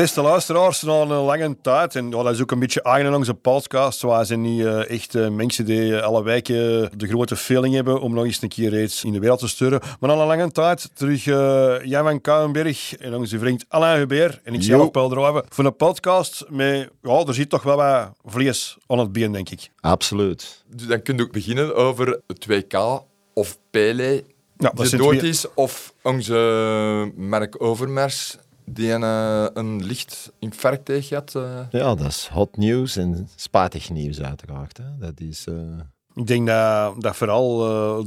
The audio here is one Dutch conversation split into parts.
Beste luisteraars, na een lange tijd, en ja, dat is ook een beetje eigen onze podcast, wij zijn niet uh, echt uh, mensen die uh, alle wijken de grote feeling hebben om nog eens een keer iets in de wereld te sturen. Maar na een lange tijd terug Jan van Kouwenberg en onze vriend Alain Hubert en ik zelf Paul Drouwen voor een podcast met, ja, er zit toch wel wat vlees aan het been, denk ik. Absoluut. Dus dan kun je ook beginnen over het 2K of Pele ja, die dood is, of onze Mark Overmars die een, uh, een licht infarct heeft gehad. Uh. Ja, dat is hot nieuws en spatig nieuws uiteraard. Hè. Dat is... Uh... Ik denk dat, dat vooral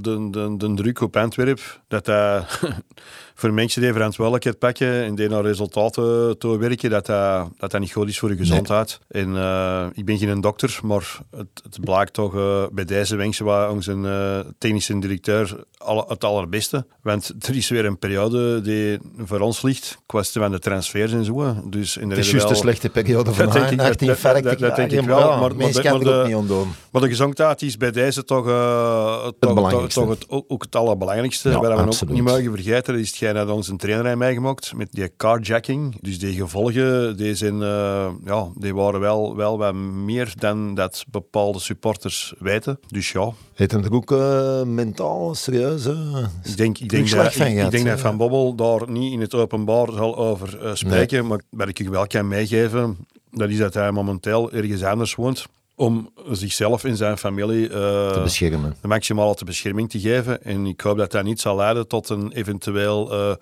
de, de, de druk op Antwerpen, dat dat voor mensen die verantwoordelijkheid pakken en die naar resultaten toe werken, dat dat, dat, dat niet goed is voor je gezondheid. En uh, ik ben geen dokter, maar het, het blijkt toch uh, bij deze wensen waar onze uh, technische directeur alle, het allerbeste. Want er is weer een periode die voor ons ligt, kwestie van de transfers en zo. Dus in de het is juist een slechte periode van denk ik, dat, dat, dat, dat denk ik wel. Maar, maar, maar, de, de, maar de gezondheid is bij deze toch, het, toch, toch, toch het, ook, ook, het allerbelangrijkste. Ja, waar we ook niet mogen vergeten, is hetgeen dat onze trainer heeft meegemaakt met die carjacking. Dus die gevolgen, die, zijn, uh, ja, die waren wel, wel wat meer dan dat bepaalde supporters weten. Dus ja. Heeft hem er ook uh, mentaal serieus uh, ik denk, ik denk, dat, ik, ik, denk dat Van Bobbel daar niet in het openbaar zal over spreken. Nee. Maar wat ik je wel kan meegeven, dat is dat hij momenteel ergens anders woont om zichzelf en zijn familie uh, te beschermen. de maximale bescherming te geven. En ik hoop dat dat niet zal leiden tot een eventueel uh,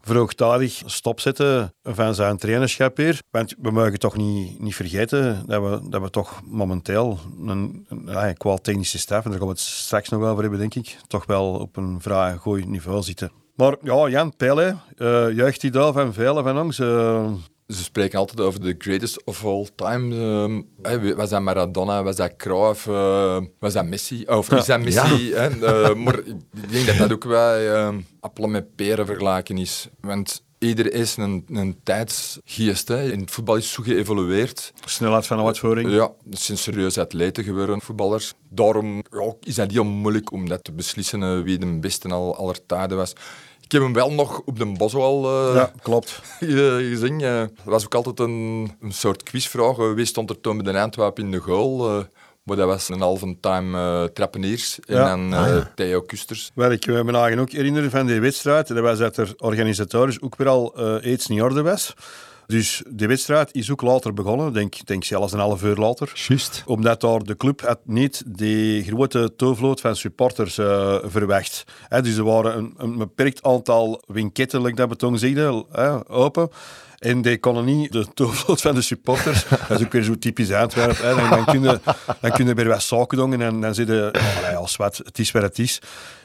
vroegtijdig stopzetten van zijn trainerschap hier. Want we mogen toch niet, niet vergeten dat we, dat we toch momenteel een, een, qua technische staf, en daar gaan we het straks nog over hebben, denk ik, toch wel op een vrij goed niveau zitten. Maar ja, Jan Pelle, uh, jeugdidool van velen van ons. Uh, ze spreken altijd over de greatest of all time. Uh, was dat Maradona, was dat Cruyff, uh, was dat Messi? Of is dat Messi? Ja. Uh, maar ik denk dat dat ook wel uh, appelen met peren vergelijken is. Want ieder is een, een tijdsgeest. Hè. In het voetbal is zo geëvolueerd. Snelheid van uitvoering. Ja, het zijn serieuze atleten geworden, voetballers. Daarom ja, is dat heel moeilijk om dat te beslissen wie de beste al aller tijden was. Ik heb hem wel nog op de Boswell uh, ja, klopt. gezien. Uh, dat was ook altijd een, een soort quizvraag. Wie stond er toen met de Antwerpen in de goal? Maar dat was een halve time uh, Trappeniers en ja. dan uh, ah, Theo Kusters. Wat ik me ook herinner van die wedstrijd, dat was dat er organisatorisch ook weer al uh, iets in orde was. Dus de wedstrijd is ook later begonnen, denk, denk zelfs een half uur later. Juist. Omdat daar de club had niet die grote toevloot van supporters uh, verwacht. He, dus er waren een, een beperkt aantal winketten, dat beton zeggen, open. En die konden niet de toevloot van de supporters. dat is ook weer zo typisch Antwerpen. Hè. Dan, dan, kunnen, dan kunnen weer wat zaken doen en dan zitten oh, als wat, het is wat het is.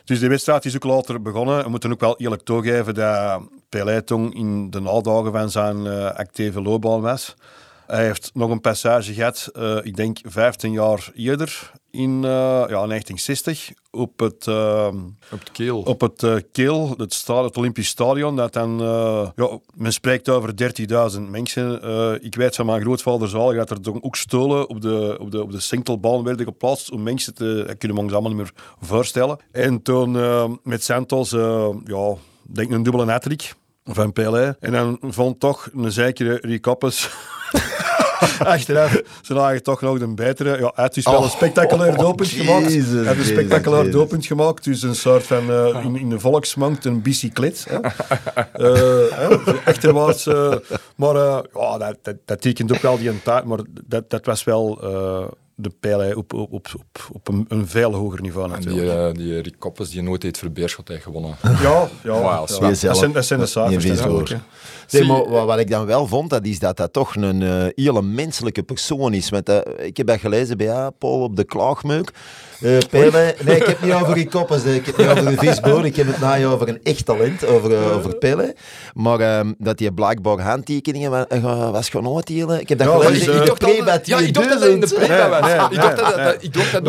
Dus de wedstrijd is ook later begonnen. We moeten ook wel eerlijk toegeven dat Pelé in de nadagen van zijn uh, actieve loopbaan was. Hij heeft nog een passage gehad, uh, ik denk 15 jaar eerder, in uh, ja, 1960, op het, uh, op het Keel. Op het Keel, het, sta het Olympisch Stadion. Dat dan, ja, men spreekt over 30.000 mensen. ik weet van mijn grootvader zal dat er ook stolen op de, op de, op de Sinkelbaan werden geplaatst om mensen te... Dat kunnen we ons allemaal niet meer voorstellen. En toen met Santos, ja, denk een dubbele hattrick van Pelé. En dan vond toch een zekere Ricoppes Achteraf, ze lagen toch nog een betere. Ja, het is wel een oh. spectaculair oh, doelpunt gemaakt. Hij heeft een spectaculair doelpunt gemaakt. Dus een soort van, uh, in, in de volksmond, een bicyclet. Hè. Uh, achterwaarts. Uh, maar ja, dat, dat, dat tekent ook wel die tijd. Maar dat, dat was wel de pijl op, op, op, op een, een, veel hoger niveau natuurlijk. En die, uh, die Rick Koppes die nooit heeft verbeerschot heeft gewonnen. Ja, ja, wow, ja. Dat, zijn, dat zijn de cijfers. Maar wat ik dan wel vond, dat is dat dat toch een uh, hele menselijke persoon is. Met, uh, ik heb dat gelezen bij ja, Paul op de klaagmeuk. Uh, Pele, nee, ik heb niet over die koppers, ik heb niet over de visboon, ik heb het nou over een echt talent, over, uh, over Pele. Maar uh, dat hij blijkbaar handtekeningen was, uh, was gaan Ik heb dat ja, gelezen in de pre Ja, ik dacht dat dat in de pre was. Ik dacht dat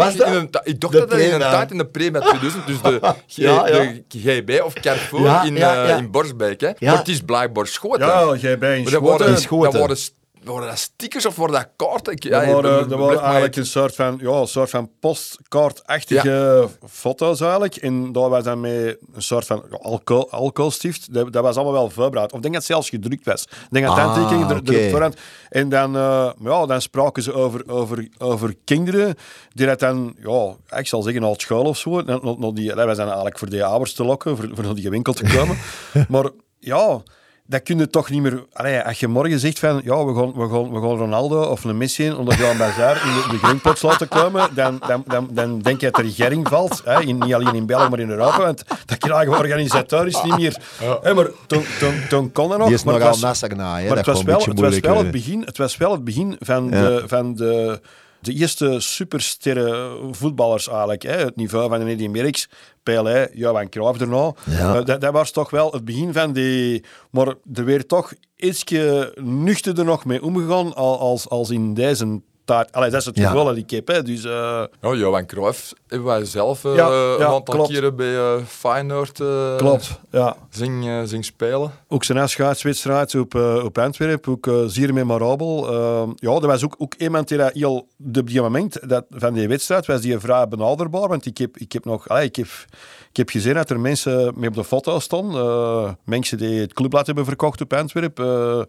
ik dacht dat in een tijd in de pre 2000, dus de, de GB of Carrefour in, in Borsbeek. Hè. Maar het is blijkbaar schoten. Ja, GB in Schoten. Dat waren waren dat stickers of waren dat kaarten? Ik, Dat ja, waren, dat waren maar- eigenlijk een soort van, ja, een soort van postkaartachtige foto's eigenlijk. En daar was dan met een soort van alcohol, alcoholstift. Dat, dat was allemaal wel voorbereid. Of ik denk dat het zelfs gedrukt was. Ik denk dat Ah, handtekeningen er, oké. op voorhand. En dan, eh, ja, dan spraken ze over, over, over kinderen die dat dan, ja, ik zal zeggen, al school of zo. Naar- naar die, dat was dan eigenlijk voor die ouders te lokken, voor, voor naar die winkel te komen. maar ja dat kun je toch niet meer... Allee, als je morgen zegt van, ja, we gaan, we gaan, we gaan Ronaldo of een Messi in onder Jan Bazaar in de, de laten komen, dan, dan, dan, dan denk je dat er regering valt. Hè? In, niet alleen in België, maar in Europa. Want dat krijgen we organisatorisch niet meer. Hè, maar toen, toen, toen kon dat nog. Die is maar het nogal was- nasser na, hè. maar dat het was, wel, het, was wel het, moeilijk begin, het was wel het begin van, Ja. de, van de, de eerste supersterren voetballers eigenlijk. Hè. Het niveau van Eddy Merckx, Pelé, Johan Cruijff daarna. Ja. Eh, dat, dat was toch wel het begin van die... Maar er werd toch ietsje nuchterder nog mee omgegaan al- als, als in deze Allee, dat is het Ja. ik heb. Hè. Dus, eh, Ja, Johan Cruijff hebben wij zelf eh, Ja, een ja, aantal klopt. keren bij eh, Feyenoord eh, klopt, ja. Zing, zing spelen. Ook zijn afscheidswedstrijd op, op Antwerpen, ook eh, zeer memorabel. Eh, ja, er was ook, ook iemand die dat heel, op die moment dat, van die wedstrijd was die vrij benaderbaar, want ik heb, ik heb nog, allee, ik heb, ik heb gezien dat er mensen mee op de foto stonden, eh, mensen die het clubblad hebben verkocht op Antwerpen.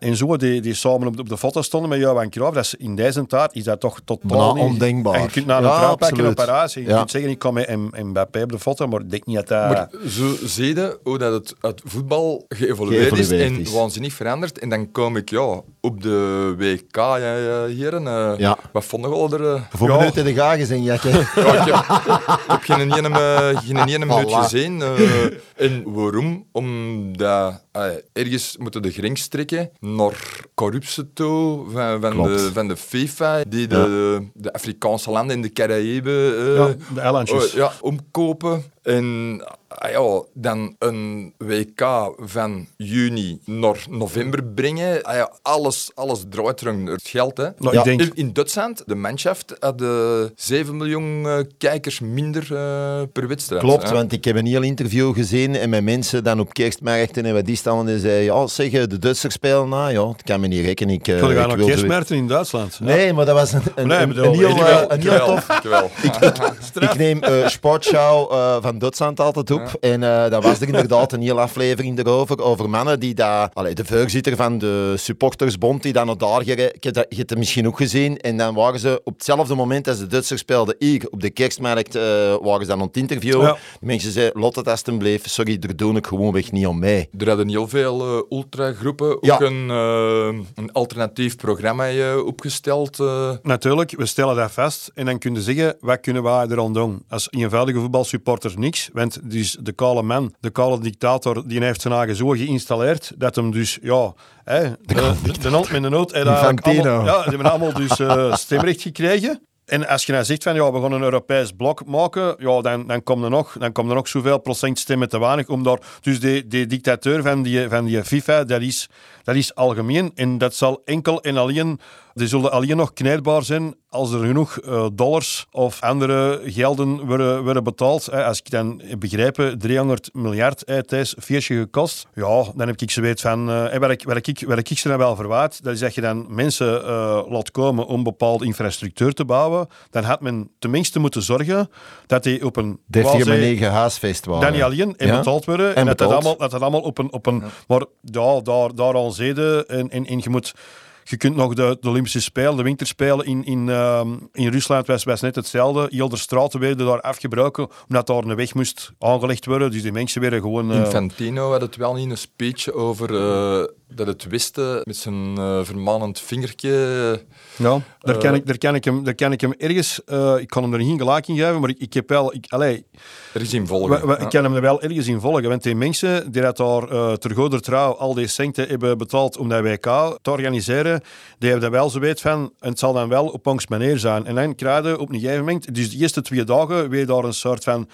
En zo, die, die samen op de, op de foto stonden met Johan Cruijff. Dat is, in deze tijd is dat toch totaal niet... ondenkbaar. En je kunt naar een Ja, trouw pakken absoluut. op Parijs. en Je Ja. kunt zeggen, ik kom met M- Mbappé op de foto, maar ik denk niet dat dat... Maar zo zie je hoe dat het, het voetbal geëvolueerd, is Geëvolueerd en is. waanzinnig veranderd. En dan kom ik ja, op de WK, ja, ja, heren. eh, Ja. Wat vonden we er? eh? Voor Ja. minuten de gagen zijn, Jakke. Ja, ik heb, ik heb geen ene, eh, geen ene minuut gezien. eh, en waarom? Omdat eh, ergens moeten de grens trekken naar corruptie toe van, van, de, van de FIFA, die de, de Afrikaanse landen in de Caraïbe eh, Ja, de eilandjes. oh, ja, omkopen. En ah ja, dan een WK van juni naar november brengen. Ah ja, alles, alles draait rond het geld. Hè. Nou, Ja. ik denk... In, in Duitsland, de Mannschaft, hadden 7 miljoen eh, kijkers minder eh, per wedstrijd. Klopt, hè. want ik heb een heel interview gezien en met mensen dan op kerstmarkten en wat die staan en zeiden, ja, zeg, de Duitsers spelen na, ja, dat kan me niet rekenen. Ik, eh, Ga je ik gaan naar wil zo- kerstmerken in Duitsland? Ja. Nee, maar dat was een, een, Nee, een, bedoel, een heel, eh, een heel tof... Ik neem eh Sportschau eh, van Duitsland altijd op. En eh daar was er inderdaad een hele aflevering erover. Over mannen die daar... Allee, de voorzitter van de supportersbond die dan naar daar gereden. Ik heb dat, je hebt het misschien ook gezien. En dan waren ze op hetzelfde moment als de Duitsers speelden hier op de kerstmarkt, eh, waren ze dan aan het interviewen. Ja. De mensen zeiden, Lotte alstublieft, sorry, daar doe ik gewoonweg niet om mee. Er hadden heel veel eh ultragroepen ook Ja. een, een alternatief programma eh, opgesteld. eh. Natuurlijk, we stellen dat vast en dan kun je zeggen, wat kunnen wij er aan doen? Als eenvoudige voetbalsupporter niks, want de kale man, de kale dictator, die heeft zijn eigen zo geïnstalleerd, dat hem dus, ja, hè, de, de, de hand met de nood, allemaal, ja, die hebben allemaal dus eh, stemrecht gekregen. En als je nou zegt van ja, we gaan een Europees blok maken, ja, dan, dan komt er nog, dan komt er nog zoveel procent stemmen te weinig. Om daar, dus die, die dictateur van die, van die FIFA, dat is, dat is algemeen. En dat zal enkel en alleen, die zullen alleen nog kneedbaar zijn als er genoeg eh, dollars of andere gelden worden, worden betaald. Hè. Als ik dan begrepen, 300 miljard hè, is feestje gekost. Ja, dan heb ik zoiets van, eh, en wat ik, wat ik, ik ze dan wel verwaard, dat is dat je dan mensen eh, laat komen om bepaalde infrastructuur te bouwen. Dan had men tenminste moeten zorgen dat die op een... Deftige quasi- met negen haasfeest waren. dan niet alleen en Ja. betaald worden. En, En dat, dat, allemaal, dat dat allemaal op een... Op een Maar ja, daar, daar al zeden en, en, en je moet... Je kunt nog de, de Olympische Spelen, de Winterspelen in, in, ehm, in Rusland was, was net hetzelfde. Heel de straten werden daar afgebroken, omdat daar een weg moest aangelegd worden. Dus die mensen werden gewoon... eh, Infantino had het wel in een speech over eh, dat het Westen met zijn eh, vermanend vingertje... Ja, daar, Eh, kan ik, daar, kan ik hem, daar kan ik hem ergens... eh, ik kan hem er geen gelijk in geven, maar ik, ik heb wel... Ik, allee, er is in volgen. we- we- Ja. Ik kan hem er wel ergens in volgen. Want die mensen die dat daar eh ter goeder trouw al die centen hebben betaald om dat WK te organiseren, die hebben daar wel zo weet van, en het zal dan wel op ons manier zijn. En dan krijg je op een gegeven moment, dus de eerste twee dagen, weer daar een soort van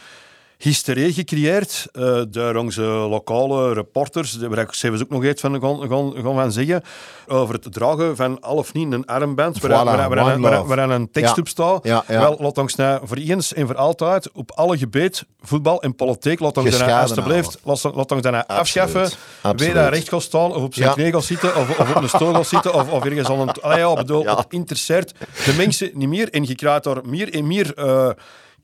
hysterie gecreëerd uh, door onze lokale reporters, waar ik zelfs ook nog iets van gaan, gaan, gaan van zeggen, over het dragen van al of niet een armband, waar, waar, waar, waar, waar een tekst op staat. Ja, ja. Wel, laat ons nou voor eens en voor altijd op alle gebied, voetbal en politiek, laat ons daarna alsjeblieft, laat, laat ons daarna afschaffen. Wie daar recht gaat staan, of op zijn knie zitten, of, of op een stoel zitten, of, of ergens aan een... Allee, ja, bedoel, het interesseert de mensen niet meer en je krijgt daar meer en meer... Uh,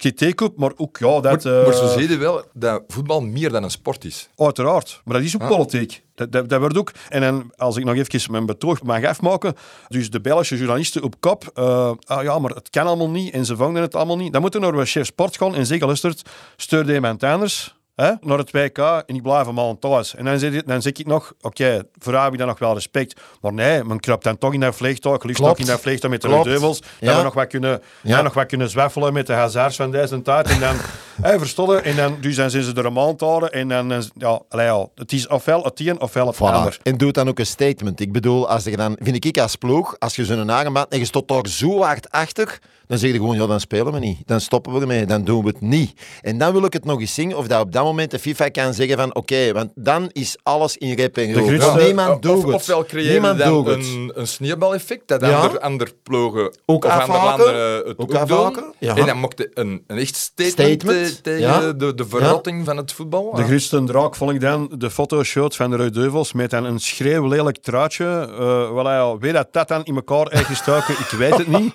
kritiek maar ook ja, dat... Maar, maar zo zie je wel dat voetbal meer dan een sport is. Uiteraard, maar dat is ook politiek. Dat, dat, dat, wordt ook... En dan, als ik nog even mijn betoog mag afmaken, dus de Belgische journalisten op kop, uh, ah ja, maar het kan allemaal niet en ze vangen het allemaal niet. Dan moeten we naar chef sport gaan en zeggen, luistert, stuur mijn anders hè, naar het WK en ik blijf allemaal thuis. En dan zeg, dan zeg ik nog, oké, okay, voor heb ik dan nog wel respect. Maar nee, men kruipt dan toch in dat vliegtuig, liefst nog in dat vliegtuig met de duivels, ja. dat we nog wat kunnen, ja. nog wat kunnen zwaffelen met de hazards van deze tijd. En dan, hè, verstollen, en dan, dus dan zijn ze er een maand houden en dan, ja, allee, ja, het is ofwel het een ofwel het voilà. ander. En doe dan ook een statement. Ik bedoel, als je dan, vind ik als ploeg, als je zo'n aangemaakt en je stond daar zo hard achter, dan zeg je gewoon, ja, dan spelen we niet. Dan stoppen we ermee, dan doen we het niet. En dan wil ik het nog eens zien of dat op dat moment de FIFA kan zeggen van, oké, okay, want dan is alles in rep en roer. Ja, niemand doet het. Ofwel creëren dan een, een sneeuwbaleffect, dat ja. ander, ander plogen ook of andere landen het ook, ook doen. Ja. En dan mocht je een, een echt statement, statement. Tegen ja. de, de verrotting van het voetbal. De grootste draak vond ik dan de fotoshoot van de Rode Duivels met dan een schreeuwlelijk truitje. Uh, wel, ja, weet dat dat dan in elkaar eigen stuiken, ik weet het niet.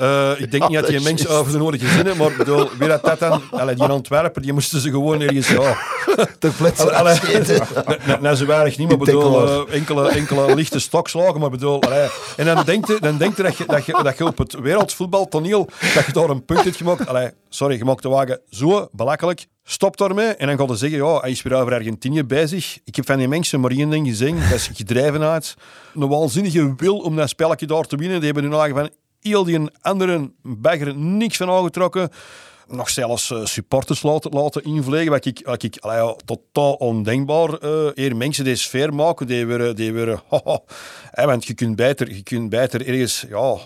Uh, ik denk niet dat die mensen over de nodige zinnen, maar bedoel, weer dat dat dan, allee, die Antwerpen, die moesten ze gewoon ergens, ja. Ter plekke Nou, ze waren niet, maar bedoel, uh, enkele, enkele lichte stokslagen, maar bedoel, allee. En dan denkt je, dan denkt je dat, je, dat, je, dat je op het wereldvoetbaltoneel, dat je daar een punt hebt gemaakt. Allee, sorry, je maakt de wagen zo belachelijk. Stop daarmee. En dan gaat hij zeggen, ja, hij is weer over Argentinië bezig. Ik heb van die mensen maar één ding gezien. Dat is gedreven uit. Een waanzinnige wil om dat spelletje daar te winnen. Die hebben nu van, heel die andere bagger niks van aangetrokken. Nog zelfs uh, supporters laten, laten invliegen, wat ik, wat ik allee, totaal ondenkbaar. Uh, eer mensen die sfeer maken, die weer, die weer hè, want je kunt beter, je kunt beter ergens ja,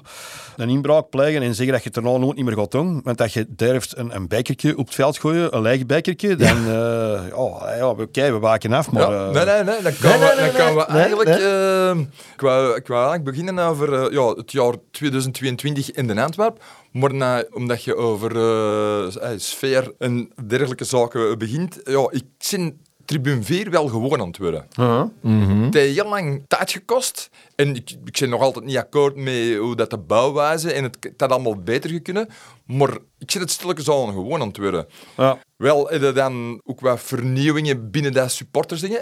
een inbraak plegen en zeggen dat je het er nooit niet meer gaat doen. Want dat je durft een, een bekertje op het veld gooien, een leeg bekertje, dan ja. Uh, ja, ja, oké, okay, we waken af. Maar, ja, nee, nee, nee, dan kan nee, we, nee, dan kan we eigenlijk... Uh, ik, wou, ik wou eigenlijk beginnen over uh, ja, het jaar 2022 in de Antwerp. Maar na, omdat je over uh, sfeer en dergelijke zaken begint, ja, ik zin tribune 4 wel gewoon aan het worden. Uh -huh. mm -hmm. Het heeft heel lang tijd gekost. En ik, ik ben nog altijd niet akkoord met hoe dat de bouwwijze en het, het had allemaal beter kunnen. Maar ik zit het stilletjes al gewoon aan het worden. Ja. Wel, er dan ook wat vernieuwingen binnen dat supportersdingen.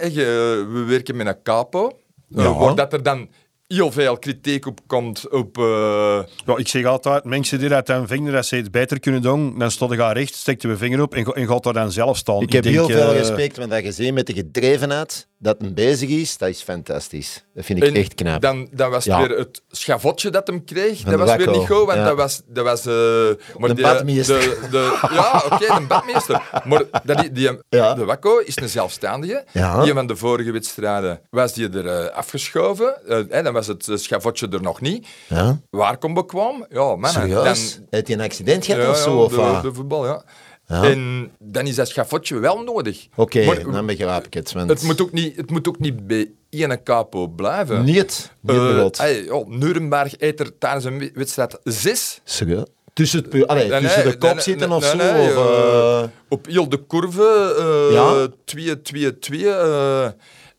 We werken met een capo. Ja. Dat er dan heel veel kritiek op komt. Op, uh... ja, ik zeg altijd, mensen die dat dan vinden dat ze het beter kunnen doen, dan stond ik recht, steekt je vinger op en, en gaat daar dan zelf staan. Ik, ik heb denk, heel veel uh... respect met dat gezien, met de gedrevenheid dat hem bezig is, dat is fantastisch. Dat vind ik en echt knap. Dan, dan was het weer het schavotje dat hem kreeg. dat was weer niet goed, want ja. dat was... Dat was uh, maar de badmeester. De, de, ja, oké, okay, de badmeester. Maar dat, die, die, ja. de Wakko is een zelfstandige. Die van de vorige wedstrijden was die er uh, afgeschoven. Uh, dan was het schavotje er nog niet. Ja. Waar bekwam? Ja, man. Serieus? Dan, Heeft hij een accident gehad of zo? Of de, de voetbal, ja. Ja. En dan is dat schafotje wel nodig. Oké, okay, dan begrijp ik het. Het, moet ook niet, het moet ook niet bij één capo blijven. Niet, niet uh, hey, oh, Nuremberg eet er tijdens een wedstrijd zes. Serieus? Tussen, het, allee, nee, tussen de kop nee, zitten nee, of zo? of, uh... Op heel de curve, uh, ja? 2, 2, 2.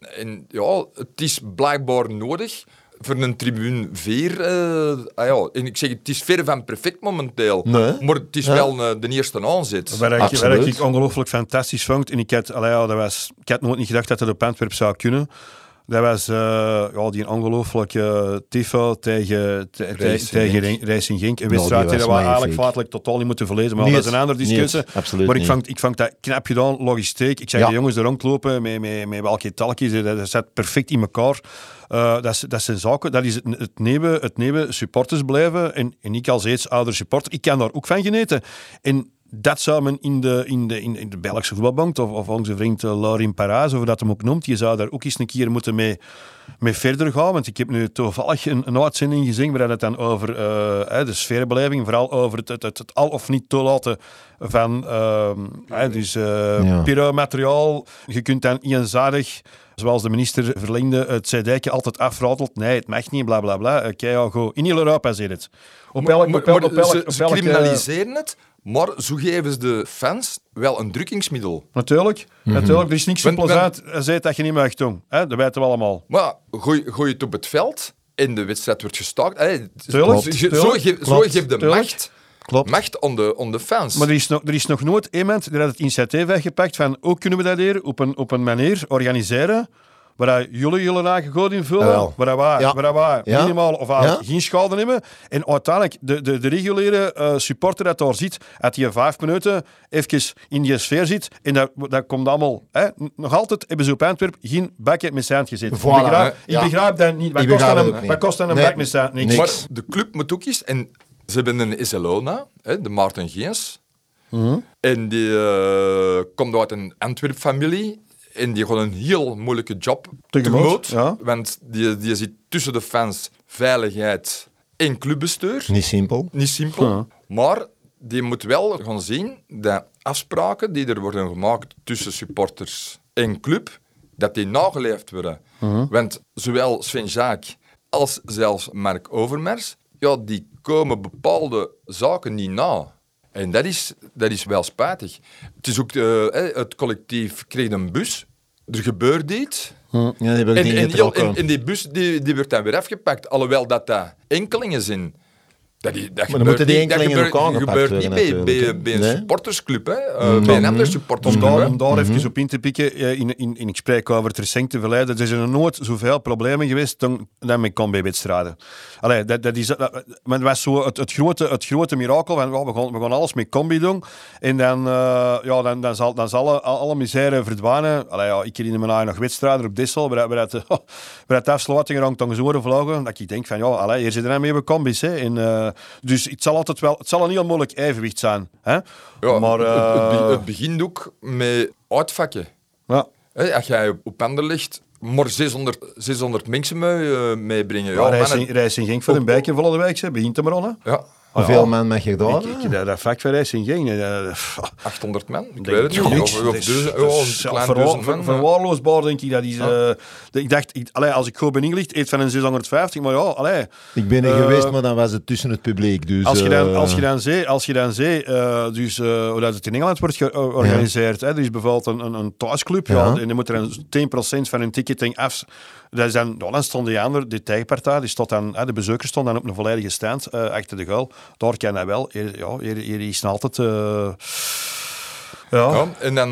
en ja, het is blijkbaar nodig voor een tribune 4, uh, ah ja, en ik zeg, het is ver van perfect momenteel, nee. maar het is ja. wel uh, de eerste aanzet. Waar ik, waar ik ongelooflijk fantastisch vond, en ik had, allee, ja, dat was, ik had nooit niet gedacht dat het op Antwerp zou kunnen. Dat was uh, ja, die ongelooflijke tifo tegen, te, Racing, tegen Racing Genk. Een wedstrijd die we eigenlijk feitelijk totaal niet moeten verlezen. Maar niet, dat is een andere discussie. Niet, maar ik vond, ik vond dat knap gedaan, logistiek. Ik zag ja. de jongens er rondlopen met, met, met welke talkjes. Dat zat perfect in elkaar. Uh, dat, dat zijn zaken, dat is het, het, nieuwe, het nieuwe supporters blijven. En, en ik als iets ouder supporter, ik kan daar ook van genieten. En dat zou men in de, in de, in, de Belgische voetbalbank, of, of onze vriend uh, Laurin Paras, of dat hem ook noemt, je zou daar ook eens een keer moeten mee, mee verder gaan. Want ik heb nu toevallig een, een uitzending gezien waar het dan over uh, de sfeerbeleving, vooral over het, het, het, het, al of niet toelaten van uh, dus, ja. pyromateriaal. Je kunt dan eenzijdig zoals de minister verlengde, het Zijdijkje altijd afratelt. Nee, het mag niet, bla bla bla. Kijk, go. In heel Europa zit het. Op elk, op elk, op elk, ze, ze criminaliseren het, maar zo geven ze de fans wel een drukkingsmiddel. Natuurlijk. Mm -hmm. Natuurlijk. Er is niks zo plezant als dat je niet mag doen. Hè? Dat weten we allemaal. Maar gooi, gooi het op het veld en de wedstrijd wordt gestaakt. Hey, tuurlijk, zo, tuurlijk, zo, geef, zo geeft de tuurlijk. macht... Klopt. macht on de, de fans. Maar er is, nog, er is nog nooit iemand die had het initiatief weggepakt van hoe kunnen we dat hier op een, op een manier organiseren waar jullie jullie eigen goed in vullen, ja, waar wij, ja. waar wij ja. minimaal of ja. geen schade nemen. En uiteindelijk, de, de, de reguliere uh, supporter dat daar zit, dat hij vijf minuten even in die sfeer zit, en dat, dat komt allemaal... Hè, nog altijd hebben ze op Antwerp geen bakje met zand gezet. Voilà, ik, begrijp, ik begrijp dat niet. Wat kost, dan een, wat kost dan een nee. bak met zand? Niks. Maar de club moet ook eens... En ze hebben een Iselona, hè, de Maarten Geens. Mm -hmm. En die uh, komt uit een Antwerp-familie en die gewoon een heel moeilijke job tegemoet. Ja. Want die, die zit tussen de fans, veiligheid en clubbestuur. Niet simpel. Niet simpel. Ja. Maar die moet wel gaan zien dat afspraken die er worden gemaakt tussen supporters en club, dat die nageleefd worden. Uh -huh. Want zowel Sven Jaak als zelfs Mark Overmars, ja, die komen bepaalde zaken niet na. En dat is, dat is wel spijtig. Het is ook, uh, het collectief kreeg een bus, er gebeurde iets. Ja, die en, en, en, en, die bus die, die werd dan weer afgepakt, alhoewel dat dat enkelingen zijn. Dat, dat maar dan moeten die dat gebeurt, gebeurt niet bij, bij, bij een nee? supportersclub, hè. Uh, mm. bij een andere supportersclub. Om daar, om daar mm -hmm. even op in te pikken, in, in, in ik spreek over het recente verleden, er zijn nooit zoveel problemen geweest dan, dan met combi-wedstrijden. Allee, dat, dat is, dat, dat was zo het, het, grote, het grote mirakel van, we, gaan, we gaan alles met combi doen en dan, uh, ja, dan, dan zal, dan zal alle, alle misère verdwijnen. Allee, ja, ik herinner me nou nog wedstrijden op Dessel, waar, waar, het, waar het afsluiting er dan zo'n vlogen, dat ik denk van, ja, allee, hier zitten we mee bij combis, hè. En, uh, dus het zal altijd wel, het zal een heel moeilijk evenwicht zijn. Hè? Ja, maar, het, het, het, begint ook met uitvakken. Ja. Hey, als jij op ander ligt, maar 600, 600 mensen mee, uh, meebrengen. Ja, ja reis, in, reis in Genk voor een bijtje volle week, begint hem maar Ja. Hoeveel man mag je daar? Ik, ik, dat, dat vak van reis in Genk. Uh, 800 man? Ik weet het niet. Of, of duizend, oh, verwa ver, verwaarloosbaar, denk ik. Dat is, uh, ik dacht, ik, allee, als ik goed ben ingelicht, eet van een 650, maar ja, allee. Ik ben er uh, geweest, maar dan was het tussen het publiek. Dus, als, je dan, als je dan zei, als je dan zei dus, hoe dat het in Engeland wordt georganiseerd, ja. hè, dus bijvoorbeeld een, een, een thuisclub, ja. ja, en dan moet er een 10% van hun ticketing af dat is dan, dan stond die andere, de tegenpartij, die stond dan, de bezoeker stond dan op een volledige stand uh, achter de goal. Daar kan hij wel. Hier, ja, hier, hier is altijd... Uh, ja. ja. En dan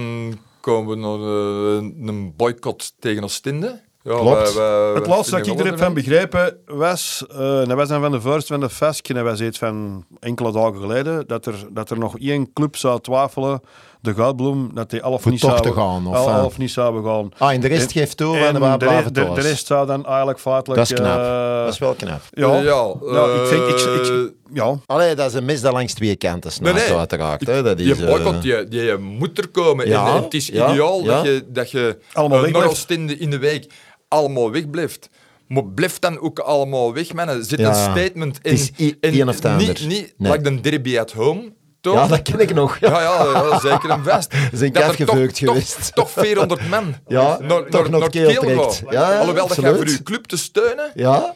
komen we naar uh, een boycott tegen Oostende. Ja, Klopt. Wij, wij, het laatste dat ik er heb van begrepen was, uh, dat was dan van de First van de Fesk, dat was iets van enkele dagen geleden, dat er, dat er nog één club zou twijfelen de Goudbloem, dat die half niet zou gaan. Of, al, half niet zouden gaan. Ah, en de rest geeft toe en, en de, de, de, de, rest zou dan eigenlijk feitelijk... Dat is knap. Uh, dat is wel knap. Ja, uh, ja, uh, ik vind... Ik, ik, ja. Allee, dat is een mis dat langs twee kanten snapt, nee, nee. uiteraard. Hè. Dat is, je boycott, je, je moet er komen. Ja, en het is ja, ideaal ja. dat je, dat je allemaal uh, nog in, in de week allemaal wegblijft. Maar blijf dan ook allemaal weg, man. Zit een statement in. Het is of Niet, niet nee. like de derby at home toch? Ja, dat ken ik nog. Ja, ja, ja zeker een vest. Zijn dat afgeveukt geweest. Toch, toch 400 man ja, naar, toch nog keel trekt. Ja, Alhoewel dat je voor je club te steunen... Ja,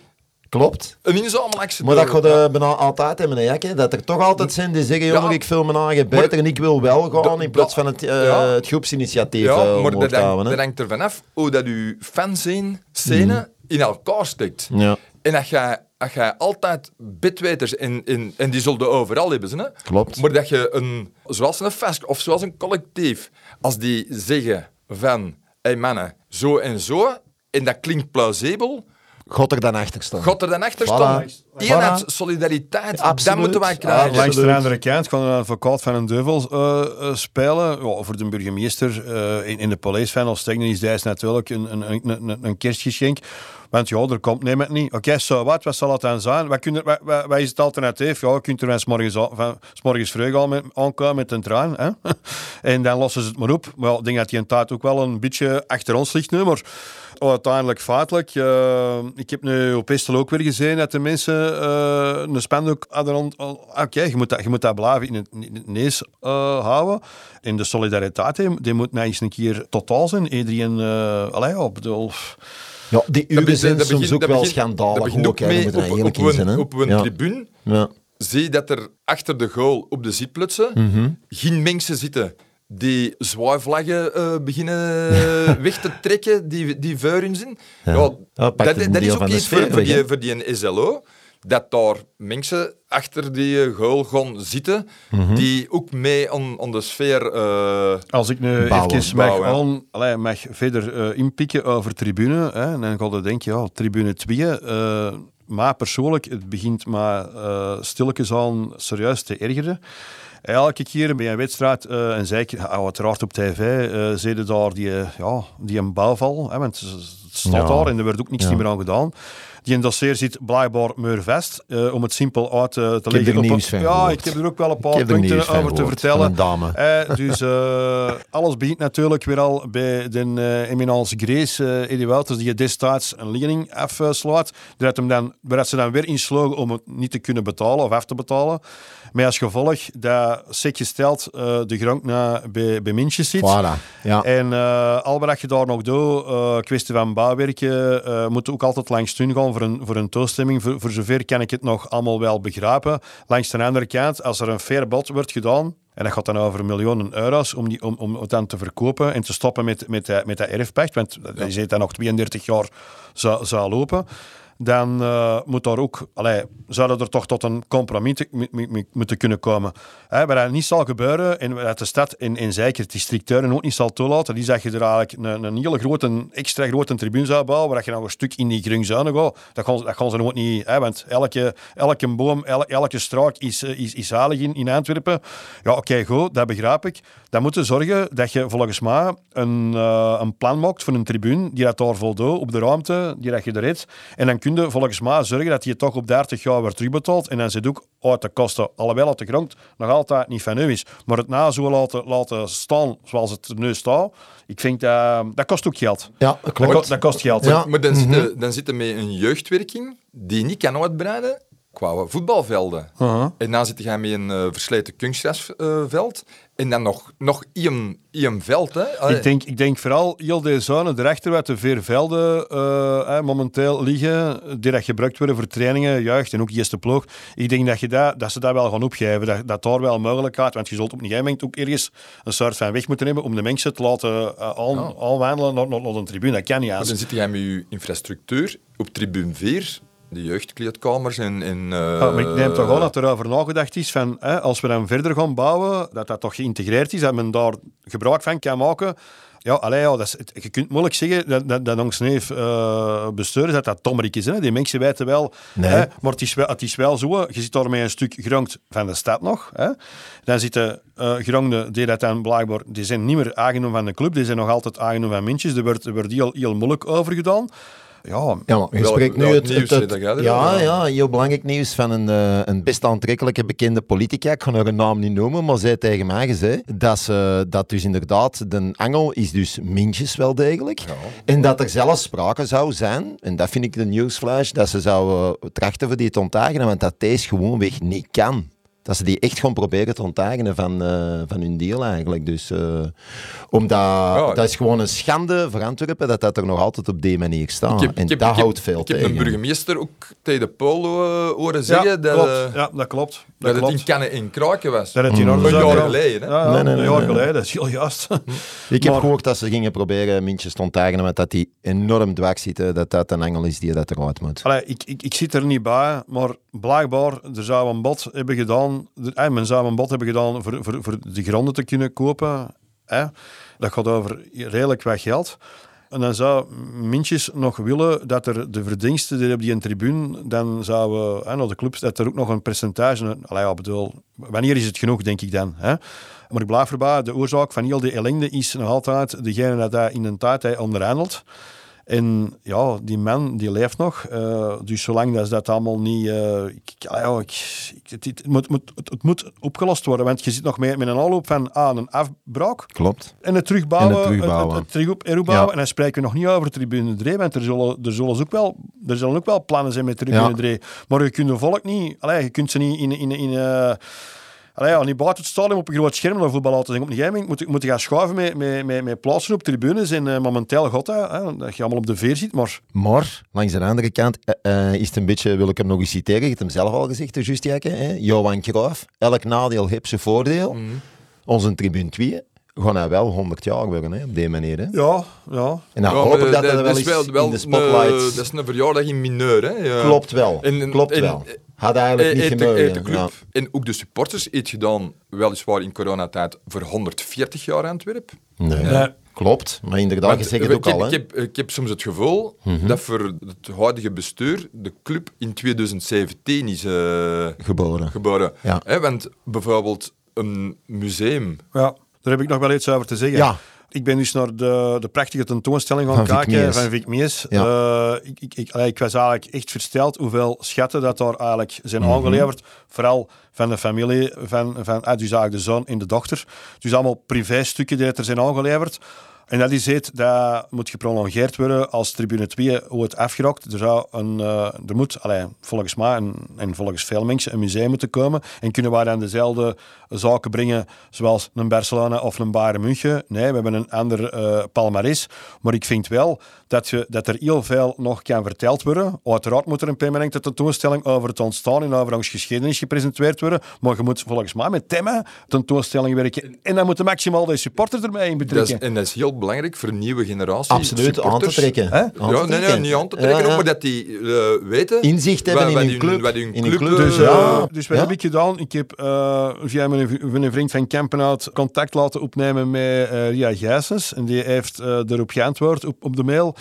klopt. Een inzamelactie. Maar dat gaat uh, bijna altijd hebben, hè, Jack, dat er toch altijd zijn die zeggen, jongen, ik vul me aan beter en ik wil wel gaan, in plaats van het, uh, ja. het groepsinitiatief Ja, uh, maar dat, hangt, er vanaf hoe dat je fanzine, scène, mm. in elkaar steekt. Ja. En dat je als je altijd bitweters in, in, en die zullen overal hebben, ze, hè? Klopt. maar dat je een, zoals een fest of zoals een collectief, als die zeggen van, hé hey mannen, zo en zo, en dat klinkt plausibel, God er dan achter staan. God er dan achter Voilà. staan. Eenheid, Voilà. solidariteit, Absoluut. dat moeten wij Ja, krijgen. Langs de andere kant kan een advocaat van een duivel eh, eh, spelen. Ja, voor de burgemeester eh, in, in de police van Oostende is dat natuurlijk een, een, een, een kerstgeschenk. Want ja, er komt neem het niet. Oké, zo wat, wat zal het dan zijn? Wat, wat, wat, is het alternatief? Ja, je kunt er wel 's morgens, van, vroeg al met, aankomen met een trein. Hè? en dan lossen ze het maar op. Maar ik denk dat die een ook wel een beetje achter ons ligt nu. Maar uiteindelijk feitelijk. eh, ik heb nu op Estel ook weer gezien dat de mensen eh, een spandoek hadden. al- Oké, je, moet dat, je moet dat blijven in het, in neus eh, houden. En de solidariteit, die, moet nou eens een keer totaal zijn. Iedereen, uh, ja, ik bedoel... Ja, die Dat uren be- zijn dat soms begint- ook dat wel begint- dat schandalig. begint ook, mee moet op, op zijn. een, op een ja. tribune. Ja. Zie je dat er achter de goal op de zitplutsen Mhm. geen mensen zitten die zwaaivlaggen eh, beginnen weg te trekken, die, die vuur in zijn. Ja. Dat, dat is ook iets voor, voor, die, voor die SLO, dat daar mensen achter die eh, goal gaan zitten, Mhm. die ook mee aan, aan de sfeer... eh, Als ik nu Bouwen. even mag, Bouwen. aan, allee, mag verder eh, inpikken over tribune, hè, en dan ga je denken, ja, tribune 2, eh, maar persoonlijk, het begint maar stilletjes aan serieus te ergeren. Elke keer bij een wedstrijd, eh, en zeker uiteraard op tv, zie je daar die, ja, die een bouwval, hè, want het staat Ja. daar en er wordt ook niks Ja. meer aan gedaan. Die dossier zit blijkbaar muurvest, eh om het simpel uit eh, te leggen. op een- ja, gehoord. ik heb er ook wel een paar punten over te gehoord, vertellen. dame. Eh, dus alles begint natuurlijk weer al bij de eminence Grace, Eddie Wouters, die destijds een lening afsluit. Dat hem dan, waar ze dan weer inslogen om het niet te kunnen betalen of af te betalen. Met als gevolg dat zeg gesteld de grond naar bij, bij Mintjes zit. Voilà. Ja. En al wat je daar nog doet, kwestie van bouwwerken, eh moet ook altijd langs toen gaan voor een, voor een toestemming. Voor, voor zover kan ik het nog allemaal wel begrijpen. Langs de andere kant, als er een fair bod wordt gedaan, en dat gaat dan over miljoenen euro's om, die, om, om het dan te verkopen en te stoppen met, met, dat- met dat erfpacht, want je ziet dat nog 32 jaar zou, zou lopen, dan eh, moet daar ook, allee, zouden er toch tot een compromis moeten kunnen komen. Hè, waar dat niet zal gebeuren en waar de stad en, en zeker het district Tuinen ook niet zal toelaten, die dat je er eigenlijk een, een hele grote, extra grote tribune zou bouwen, waar je nog een stuk in die groenzuinen gaat. Dat gaan, dat gaan ze ook niet, want elke, elke boom, el- elke straat is, eh, is, is heilig in, in Antwerpen. Ja, oké, goed, dat begrijp ik. Dan moeten zorgen dat je volgens mij een, eh, een plan maakt voor een tribune die dat daar voldoet op de ruimte die dat je er hebt. En dan kun volgens mij zorgen dat je toch op 30 jaar wordt terugbetaald. En dan zit ook uit de kosten, alhoewel dat de grond nog altijd niet van u is. Maar het na zo laten, laten staan zoals het er nu staat, ik vind dat, dat kost ook geld. ja, Dat, klopt. kost- dat kost geld. Ja. Maar dan, zitten, dan zitten met een jeugdwerking die niet kan uitbreiden qua voetbalvelden. Uh-huh. En dan zit je met een eh, versleten kunstgrasveld. en dan nog, nog één, één veld. Hè. Ik denk, ik denk vooral heel deze zone erachter wat de vier velden eh, momenteel liggen, die dat gebruikt worden voor trainingen, jeugd en ook eerste ploeg. Ik denk dat, je dat, dat ze dat wel gaan opgeven, dat, dat daar wel mogelijkheid, want je zult op een gegeven moment ook ergens een soort van weg moeten hebben om de mensen te laten uh, aan, Ja. aanwandelen naar, naar, naar een tribune. Dat kan niet maar dan aan. zit je met je infrastructuur op tribune 4, de jeugdkleedkamers en... en eh, Ja, maar ik neem toch aan dat er over nagedacht is van, hè, als we dan verder gaan bouwen, dat dat toch geïntegreerd is, dat men daar gebruik van kan maken. Ja, allee, ja, dat is, je kunt moeilijk zeggen dat, dat, dat ons neef uh, bestuurder dat dat tommerik is. Hè. Die mensen weten wel, Nee. hè, maar het is, wel, het is wel zo, je zit daar met een stuk grond van de stad nog. Hè. Dan zitten uh, gronden die dat dan blijkbaar, die zijn niet meer eigendom van de club, die zijn nog altijd eigendom van Mintjes. Er wordt, er wordt heel, heel moeilijk over gedaan. Ja, Ja, maar je spreekt nu het, nieuws het, het- ja, ja, heel belangrijk nieuws van een, eh, een best aantrekkelijke bekende politica. Ik ga haar naam niet noemen, maar zij tegen mij gezegd dat, ze, dat dus inderdaad de angel is dus mintjes wel degelijk. En dat er zelfs sprake zou zijn, en dat vind ik de newsflash, dat ze zou eh, trachten voor die te want dat deze gewoonweg niet kan. Dat ze die echt gaan proberen te onteigenen van, eh, van hun deal eigenlijk. Dus, eh, omdat, dat is gewoon een schande voor Antwerpen dat dat er nog altijd op die manier staat. Ik heb- en ik heb- dat ik heb- houdt veel Ik heb tegen. een burgemeester ook tegen de Polo eh, horen zeggen ja, dat, klopt. ja, dat klopt. Dat, dat het in Kannen in Kraken was. Dat het in orde Een jaar geleden, hè? Ja, ja, Nee, nee, nee, een jaar nee. geleden, dat is heel juist. Ik heb Maar- gehoord dat ze gingen proberen mintjes te onteigenen, want dat die enorm dwars zitten, dat dat een angel is die dat eruit moet. Allee, ik, ik, ik zit er niet bij, maar blijkbaar, er zou een bod hebben gedaan, er- eh, men zou een bod hebben gedaan voor, voor, voor de gronden te kunnen kopen. Hè. Dat gaat over redelijk wat geld. En dan zou Mintjes nog willen dat er de verdiensten die op die tribune, dan zouden hè, naar de clubs, dat er ook nog een percentage... Allee, bedoel, wanneer is het genoeg, denk ik dan? Maar ik blijf erbij, de oorzaak van heel die ellende is nog altijd degene dat hij in een tijd onderhandelt. En ja, die man die leeft nog. Uh, dus zolang dat dat allemaal niet. Uh, ik, ja, ik, het, het, moet, moet, het, het, moet opgelost worden. Want je zit nog met, met een aanloop van ah, een afbraak. Klopt. En het terugbouwen. En het terugbouwen. Het, terug. Ja. En dan spreken we nog niet over tribune 3. Want er zullen, er zullen, ook, wel, er zullen ook wel plannen zijn met tribune ja. 3. Maar je kunt de volk niet. Allee, je kunt ze niet in. in, in uh, Allee, ja, niet buiten het stadion op een groot scherm naar voetbal laten zien. Op een gegeven moment moet, moet je gaan schuiven met, met, met, met plaatsen op tribunes. En uh, momenteel god dat, hè, dat je allemaal op de veer zit. Maar, maar langs de andere kant uh, is het een beetje, wil ik hem nog eens citeren, je hebt hem zelf al gezegd, juist hè? Johan Cruijff, elk nadeel heeft zijn voordeel. Mm. Onze tribune 2 gaan hij wel 100 jaar worden, hè, op die manier. Hè? Ja, ja. En dan ja, hoop ik dat dat, wel eens wel, in de spotlights... Een, dat is een verjaardag in mineur, hè. Ja. Klopt wel, en, klopt en, wel. Had eigenlijk niet gemogen. De club ja. En ook de supporters heeft gedaan, weliswaar in coronatijd, voor 140 jaar Antwerp. Nee. nee. Klopt, maar inderdaad, je zegt het ook ik, al. Ik heb, ik heb soms het gevoel mm -hmm. dat voor het huidige bestuur de club in 2017 is uh, geboren. geboren. Ja. He, want bijvoorbeeld een museum... Ja, daar heb ik nog wel iets over te zeggen. Ja. Ik ben dus naar de, de prachtige tentoonstelling gaan van kijken van Vic Mees. Ja. Uh, ik, ik, ik, ik, was eigenlijk echt versteld hoeveel schatten dat daar eigenlijk zijn mm -hmm. aangeleverd. Vooral van de familie, van, van ah, dus eigenlijk de zoon en de dochter. Dus allemaal privéstukken die er zijn aangeleverd. En dat is het, dat moet geprolongeerd worden als tribune 2 wordt afgerokt. Er, zou een, uh, er moet, allee, volgens mij en, en, volgens veel mensen, een museum moeten komen. En kunnen wij dan dezelfde zaken brengen zoals een Barcelona of een Bayern München? Nee, we hebben een ander uh, palmares. Maar ik vind wel dat, je, dat er heel veel nog kan verteld worden. Uiteraard moet er een permanente tentoonstelling over het ontstaan en over onze geschiedenis gepresenteerd worden. Maar je moet volgens mij met thema tentoonstelling werken. En dan moeten maximaal de supporters erbij in betrekken. Dat is, en dat is heel belangrijk voor een nieuwe generatie. Absoluut, aan te trekken. Hè? Aan ja, nee, nee, niet aan te trekken, ja, ja. maar dat die uh, weten... Inzicht hebben wat, in hun club. Wat hun in club, club dus, uh, dus wat heb ik gedaan? Ik heb uh, via mijn, mijn vriend van Kempenhout contact laten opnemen met Ria Gijsens. En die heeft erop geantwoord op, op de mail.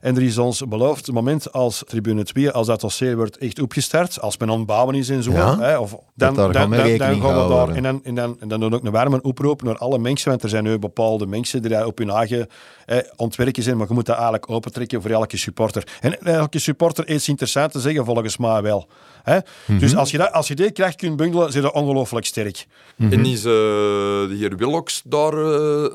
En er is ons beloofd, het moment als Tribune 2, als dat dossier wordt echt opgestart, als men aan het bouwen is en zo, ja, hè, of, dan, dan, dan, dan, dan gaan we daar... En dan, en, dan, en dan doen we ook een warme oproep naar alle mensen, want er zijn nu bepaalde mensen die daar op hun eigen eh, ontwerken zijn, maar je moet dat eigenlijk opentrekken voor elke supporter. En elke supporter heeft iets interessants te zeggen, volgens mij wel. Hè? Mm -hmm. Dus als je, dat, als je die kracht kunt bundelen, zit je ongelooflijk sterk. Mm -hmm. En is uh, de heer Willocks daar uh,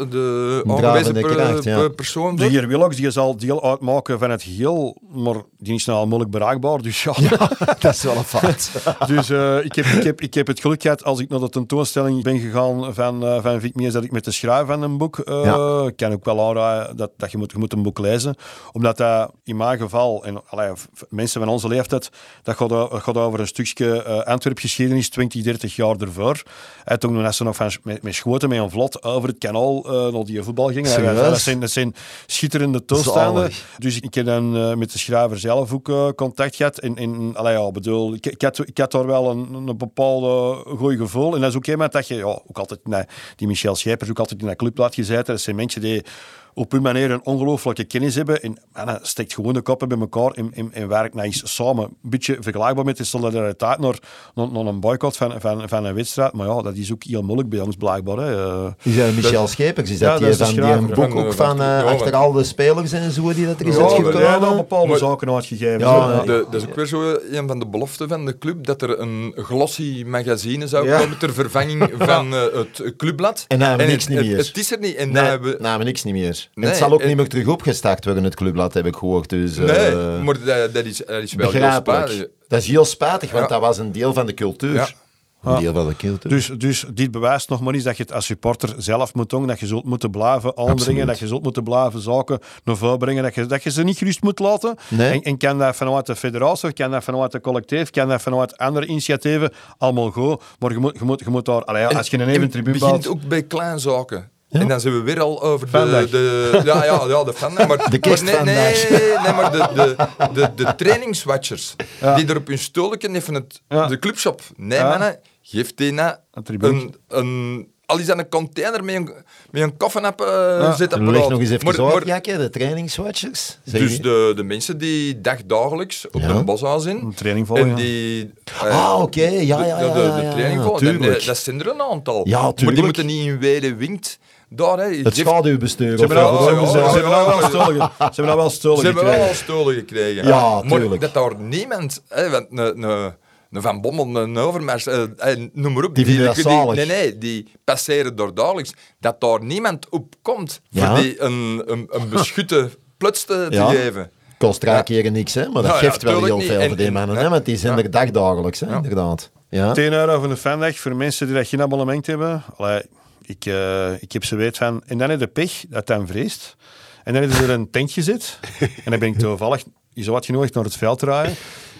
de aangewezen per, kracht, ja. persoon? De heer Willocks die zal deel uitmaken van het geheel, maar die is nou moeilijk bereikbaar, dus ja. ja dat is wel een fout. dus uh, ik, heb, ik, heb, ik heb het geluk gehad, als ik naar de tentoonstelling ben gegaan van, uh, van Vic Mees, dat ik met de schrijver van een boek uh, ja. kan ook wel aanraden dat, dat je, moet, je moet een boek lezen. Omdat dat in mijn geval, en allee, mensen van onze leeftijd, dat gaat, gaat over een stukje uh, Antwerp-geschiedenis, 20, 30 jaar ervoor. En toen ze nog van, met, met schoten met een vlot over het kanaal naar die voetbal gingen. En, dat, zijn, dat zijn schitterende toestanden. Dus ik heb dan uh, met de schrijver zelf ook uh, contact gehad. En, en ja, bedoel, ik, ik, had, ik had daar wel een, een bepaalde goed gevoel. En dat is ook iemand dat je, ja, ook altijd, die Michel Schijpers ook altijd in dat club laat gezeten. Dat zijn mensen die op hun manier een ongelooflijke kennis hebben. En, en dan steekt gewoon de koppen bij elkaar en, en, en werkt nou eens samen. Een beetje vergelijkbaar met de solidariteit naar, naar, naar een boycott van, van, van een wedstrijd. Maar ja, dat is ook heel moeilijk bij ons blijkbaar. Hè. Uh, is dat Michel Schepers? Is dat, ja, die, dat is van die een boek van, ook van, uh, ja, achter al de spelers en zo die dat er is ja, uitgekomen? Ja, dan bepaalde maar, zaken uitgegeven. Ja, dat is ook weer zo een van de beloften van de club, dat er een glossy magazine zou ja. komen ter vervanging van uh, het clubblad. En nou, niks niet meer. Het, het, is er niet. En nee, hebben... nou, niks niet meer. Nee, het zal ook niet meer terug opgestart worden, het clubblad, heb ik gehoord. Dus, nee, uh, maar dat, dat, is, dat is wel heel spijtig. Dat is heel spijtig, want ja. dat was een deel van de cultuur. Ja. Een deel van de cultuur. Dus, dus dit bewijst nog maar eens dat je het als supporter zelf moet doen, dat je zult moeten blijven aandringen, dat je zult moeten blijven zaken naar voren brengen, dat je, dat je ze niet gerust moet laten. Nee. En, en kan dat vanuit de federatie, kan dat vanuit de collectief, kan dat vanuit andere initiatieven, allemaal goed. Maar je moet, je moet, je moet daar, allee, als je een even tribune. Het begint ook bij kleinzaken. Ja. En dan zijn we weer al over de, de, ja, ja, ja, de fan. Maar, de maar nee, nee, nee, maar de, de, de, de trainingswatchers, ja. die er op hun stoelken even het, ja. de clubshop. Nee, ja. mannen, geef die nou een, een al is dat een container met een, met een koffieapp uh, Ja. zitten Leg nog eens even Maar- maar- Jakke, de trainingswatchers. Zeg Dus de, de mensen die dagdagelijks op Ja. de boshuis zijn. Een training volgen. En die... eh, Ah, oké, ja, ja, ja. de, de, de ja, ja, training ja, volgen. En, eh, dat zijn er een aantal. Ja, Maar die moeten niet in Wede winkt daar. Hè. Het schaduwbestuur. Ze hebben nou- wel stullen ge- ze hebben nou wel gekregen. al stolen gekregen. Ja, maar tuurlijk. dat daar niemand, hè, want een, een, een Van Bommel, een Overmars, eh, eh, noem maar op. Die dat zalig. nee, nee, die passeren door dagelijks. Dat daar niemand op komt Ja. voor die een, een, een beschutte plots te, Ja. geven. Kost drie keer niks, hè? maar dat Nou ja, geeft wel heel niet. veel En- voor die en- mannen, ja. hè? want die zijn Ja. er dagdagelijks, hè? Ja. inderdaad. Ja. 10 euro voor een fandag voor mensen die dat geen abonnement hebben. Allee, ik, eh, ik heb ze weet van. En dan heb je pech dat dan vreest. En dan heb je er een tentje zit. En dan ben ik toevallig zo wat genodigd naar het veld te rijden.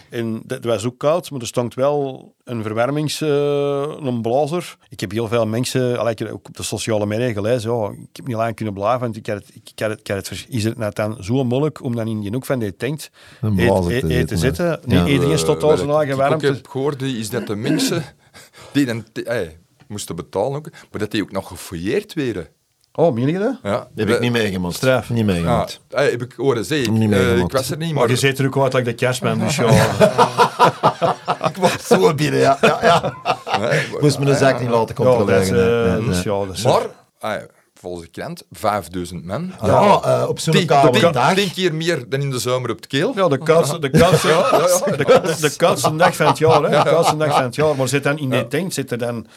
En dat was ook koud, maar er stond wel een verwarmings... eh, een blazer. Ik heb heel veel mensen, allee, ik heb ook op de sociale media gelezen, ja, ik heb niet lang kunnen blijven, want ik had het, ik had het, ik had het is het nou dan zo moeilijk om dan in die hoek van die tent Een eet- blazer eet- te eten zitten, zitten? Ja. Niet iedereen stond daar Eh, zijn wat eigen ik ook warmte. heb gehoord, is dat de mensen die dan te- eh, moesten betalen, ook, maar dat die ook nog gefouilleerd werden. Oh, meen je dat? Ja. Dat heb ik niet meegemaakt. Straf. Niet Ja, meegemaakt. eh, heb ik horen zeggen. Niet Ik, eh, meegemaakt. ik was er niet, Maar maar... je zit er ook uit like de kerstman, dus ja. Ik was zo binnen, ja. ja, ja. Nee, Ik moest me de zaak niet laten ja, dat is, controleren. eh, dus ja, dat is- Maar, volgens de krant, 5000 man. Ja, eh, op zo'n Tien, koude dag. tien keer meer dan in de zomer op het keel. Ja, de koudste, de koudste, de, de koudste dag van het jaar, hè. De koudste dag van het jaar. Maar zit dan in die tent, zit er dan,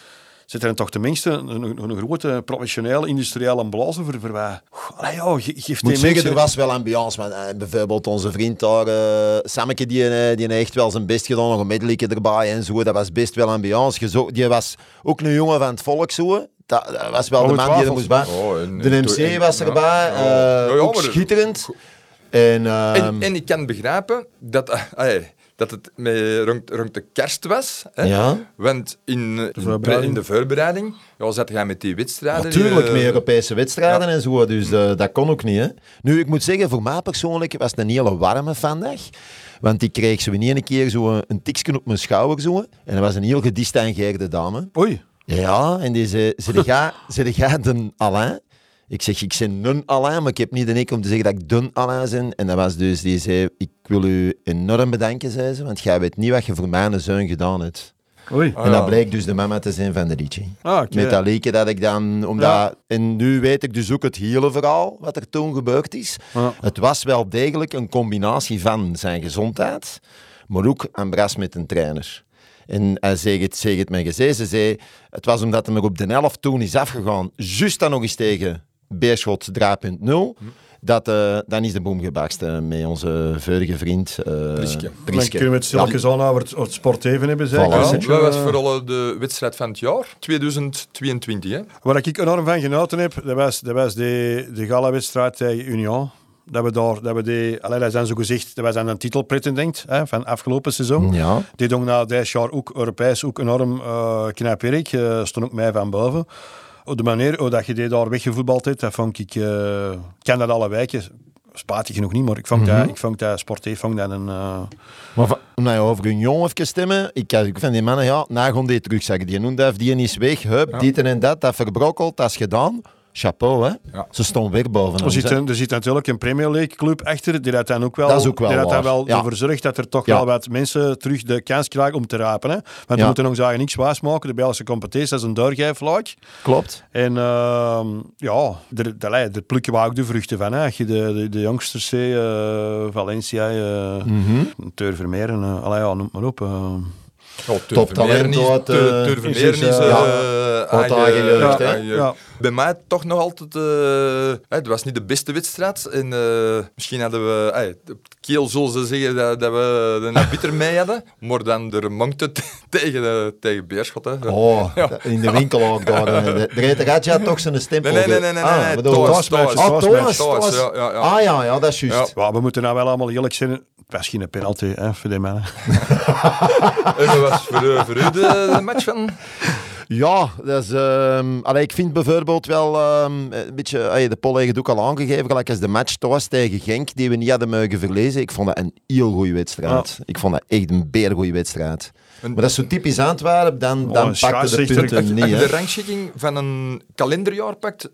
zit er dan toch tenminste een, een, een grote professionele industriële blazer voor, voor wat? Allee, ja, ge- geeft Ik moet die zeggen, mensen... er was wel ambiance. Maar, eh, bijvoorbeeld onze vriend daar, eh Sammeke, die, eh, die heeft echt wel zijn best gedaan. Nog een medelijke erbij en zo. Dat was best wel ambiance. Je zo- die was ook een jongen van het volk zo. Dat, dat was wel de man die er moest bij. Oh, en- de MC en- was erbij. Ja. eh, Ja, ja, ook maar- schitterend. En, ehm, En, en ik kan begrijpen dat, dat het met, rond, rond de kerst was. Hè? Ja. Want in, in, de voorbereiding. in de voorbereiding ja, zat jij met die wedstrijden. Natuurlijk, eh, met Europese wedstrijden en zo, dus eh, dat kon ook niet. Hè. Nu, ik moet zeggen, voor mij persoonlijk was het een hele warme vandaag. Want ik kreeg zo in één keer zo een, een tikje op mijn schouder. Zo, en dat was een heel gedistingeerde dame. Oei. Ja, en die zei, zei jij de Alain? Ik zeg, ik ben een Alain, maar ik heb niet de nek om te zeggen dat ik de Alain ben. En dat was dus, die zei, ik wil u enorm bedanken, zei ze, want jij weet niet wat je voor mijn zoon gedaan hebt. Oei. Ah, en dat bleek dus de mama te zijn van de DJ. Ah, oké. Met dat liedje dat ik dan, omdat, Ja. en nu weet ik dus ook het hele verhaal, wat er toen gebeurd is. Ja. Het was wel degelijk een combinatie van zijn gezondheid, maar ook een bras met een trainer. En hij zegt het, zegt het mij gezegd, ze zei, het was omdat hij er op de 11 toen is afgegaan, juist dan nog eens tegen Beerschot 3.0, dat, eh, dan is de boom gebarst eh, met onze vorige vriend eh Priske. Dan kunnen we het stilletjes aan over het, over het sport even hebben, zeg. Voilà. Ja, dat was vooral de wedstrijd van het jaar, 2022. Hè? Waar ik enorm van genoten heb, dat was, dat was de, de gala-wedstrijd tegen Union. Dat we daar, dat we die, allee, dat zijn zo gezegd, dat was dan een titelpretendent hè, van afgelopen seizoen. Ja. Die doen na dit jaar ook Europees ook enorm uh, knap werk. Uh, stond ook mij van boven. Op de manier hoe dat je die daar weggevoetbald hebt, dat vond ik... Uh, ik ken dat alle wijken, spaat genoeg niet, maar ik vond, Mhm. dat, ik vond dat sportief vond dat een... Uh, Maar van, om nou over Union even stemmen, ik van die mannen, ja, na gaan die terugzeggen. Die noemde die is weg, hup, Ja. dit en dat, dat verbrokkeld, dat is gedaan. Chapeau, hè. Ja. Ze stonden weer boven er, zit een, er zit natuurlijk een Premier League club achter, die dat dan ook wel, Dat is ook wel die dat dan wel Ja. ervoor zorgt dat er toch wel wat mensen terug de kans krijgen om te rapen. Hè? Want we moeten nog zeggen, niks wijs maken. De Belgische competitie dat is een doorgeefvlaag. Klopt. En ehm, ja, daar, plukken we ook de vruchten van. Hè. Als je de, de, ziet, eh, Valencia, uh, Mhm. Teur Vermeeren, uh, allee, ja, noem maar op. uh. Ja, Top talent uit, eh, Tur is- Vermeeren is, is... eh, eh, uit eigen- eigen jeugd, ja. Bij mij toch nog altijd... eh, hè, het was niet de beste wedstrijd. En, eh, misschien hadden we... keel zullen ze zeggen dat, dat we een bitter mee hadden. Maar dan de monkte tegen, tegen Beerschot. Hè. Oh, Ja. in de winkel ook daar. De Rete toch zijn stempel. Nee, nee, nee, nee, nee, Ah, ja, ja, ja. Ah ja, ja, dat is juist. Ja, we moeten nou wel allemaal eerlijk zijn. Het was geen penalty hè, voor die mannen. Was voor, eh, voor u de, de match van... Ja, dat is, ehm, allee, ik vind bijvoorbeeld wel ehm, een beetje, allee, de Paul heeft het ook al aangegeven, gelijk als de match thuis tegen Genk, die we niet hadden mogen verlezen. Ik vond dat een heel goede wedstrijd. Ik vond dat echt een beergoeie wedstrijd. Een- Maar dat is zo typisch Antwerpen, dan, Oh, dan pakte de punten niet. als je hè. de rangschikking van een kalenderjaar pakt,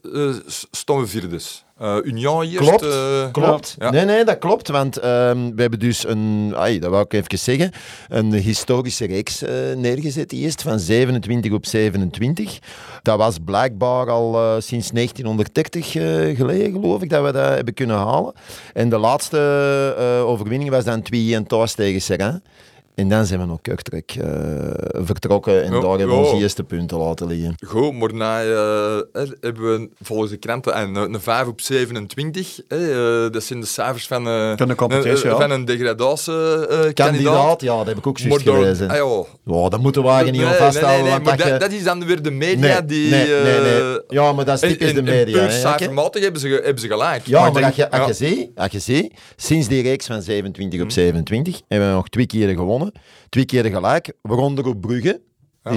s- staan we vierdes. Eh Union eerst. Klopt, eh, klopt. Ja. Nee, nee, dat klopt. Want ehm, we hebben dus een, ai, dat wou ik even zeggen, een historische reeks eh, neergezet eerst van 27 op 27. Dat was blijkbaar al sinds 1930 eh, geleden, geloof ik, dat we dat hebben kunnen halen. En de laatste overwinning was dan 2-1 thuis tegen Serrain. En dan zijn we nog Kortrijk eh, vertrokken en Ja, daar hebben we ja. onze eerste punten laten liggen. Goed, maar na, eh, eh, hebben we volgens de kranten een, een 5 op 27. eh, eh, dat zijn de cijfers van, eh, Van de competitie, een, ja. van een degradatiekandidaat. Kandidaat, ja, dat heb ik ook juist Maar door- gelezen. ah, dat moeten we eigenlijk niet Nee, aan vasthouden. nee, nee, want maar dat je- dat, dat is dan weer de media nee, die... nee, nee, nee. eh, Ja, maar dat is typisch de en- en media. puur cijfermatig hebben ze, hebben ze gelijk. Ja, maar als denk- je, als, je ja. ziet, als je ziet, sinds die reeks van 27 Mhm. op 27 hebben we nog twee keer gewonnen. Twee keer gelijk, waaronder op Brugge.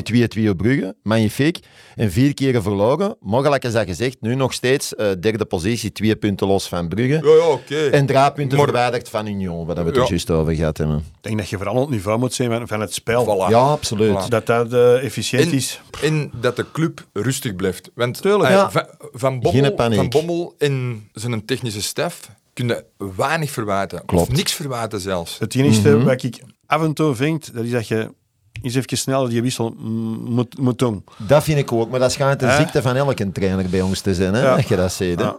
Die 2-2 op Brugge, magnifiek. En vier keer verloren. Maar gelijk is dat gezegd, nu nog steeds eh, derde positie, twee punten los van Brugge. Ja, ja, oké. En drie punten Maar- verwijderd van Union, waar we het Ja. er juist over gehad hebben. Ik denk dat je vooral op het niveau moet zijn van, het spel. Voilà. Ja, absoluut. Voilà. Dat dat eh, efficiënt En, is. en dat de club rustig blijft. Want Tuurlijk, eh, ja. van, Bommel, van Bommel en zijn technische staf kunnen weinig verwijten. Klopt. Of niks verwijten zelfs. Het enige Mhm. wat ik af en toe vind, dat is dat je eens even sneller die wissel moet, moet doen. Dat vind ik ook, maar dat schijnt een Hè? ziekte van elke trainer bij ons te zijn, hè, Ja. dat je dat ziet. hè. Ja.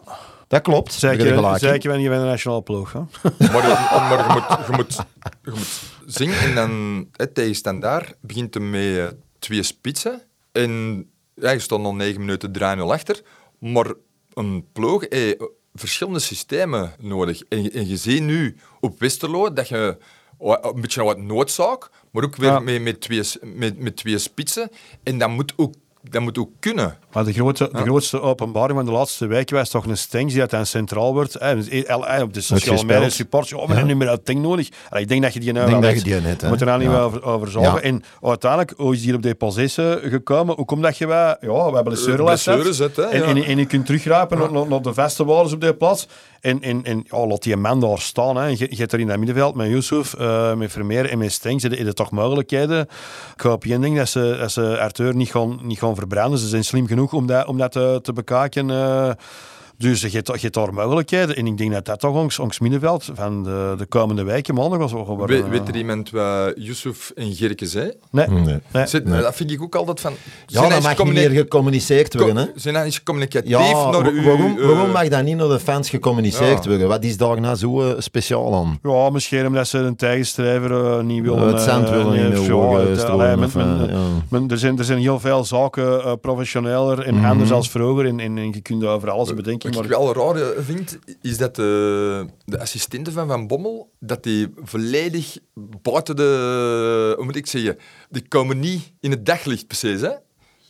Dat klopt. Zeker, zeker wanneer je bij de nationale ploeg. Hè? Maar, je- maar je, moet, je, moet, je moet zingen en dan het tegen standaard begint hem met eh, twee spitsen. En ja, je stond al negen minuten 3-0 achter. Maar een ploeg heeft verschillende systemen nodig. En, en je ziet nu op Westerlo dat je een beetje wat noodzaak, maar ook weer Ja. met, met, twee, met, met twee spitsen. En dat moet ook, dat moet ook kunnen. Maar de, grote, de grootste openbaring van de laatste week was toch een Stengs die dat dan centraal wordt. Eh, eh, eh, op de sociale media supporters. Oh, Ja. ja. niet meer dat ding nodig. Allee, ik denk dat je die nou Ik denk wel dat je hebt. die net, hè. moet er nou niet Ja. meer over, over zorgen. Ja. En uiteindelijk, hoe is die op die positie gekomen? Hoe komt dat je wij, ja, wij blessurelast hebt? Blessurezet, hè, En, ja. en, en je kunt teruggrijpen naar, naar, naar de vaste waardes op die plaats. En, en, en ja, laat die man daar staan. Hè. Je, je hebt er in dat middenveld met Yusuf, eh, met Vermeer en met Stengs. Er er toch mogelijkheden. Ik hoop één ding dat ze, dat ze Arthur niet gaan, niet gaan verbranden. Ze zijn slim genoeg om dat, om dat te, te bekijken. Dus je hebt, je hebt daar mogelijkheden. En ik denk dat dat toch ons, ons middenveld van de, de komende weken maandag was. wel Weet, eh, weet er iemand wat Yusuf en Gerke zei? Nee. Nee. nee. Zit- Dat vind ik ook altijd van... Ja, dat mag niet meer gecommuniceerd worden. Hè? Zijn dat eens communicatief Ja, naar waarom, eh, waarom mag dat niet naar de fans gecommuniceerd Ja. worden? Wat is daar nou zo eh, speciaal aan? Ja, misschien omdat ze een tegenstrijver niet willen... het zand willen in de er, zijn, er zijn heel veel zaken professioneler en Mhm. anders als vroeger. En, en, en je kunt over alles bedenken. Wat ik wel raar eh, vind, is dat de, de assistenten van Van Bommel, dat die volledig buiten de, hoe moet ik zeggen, die komen niet in het daglicht precies, hè?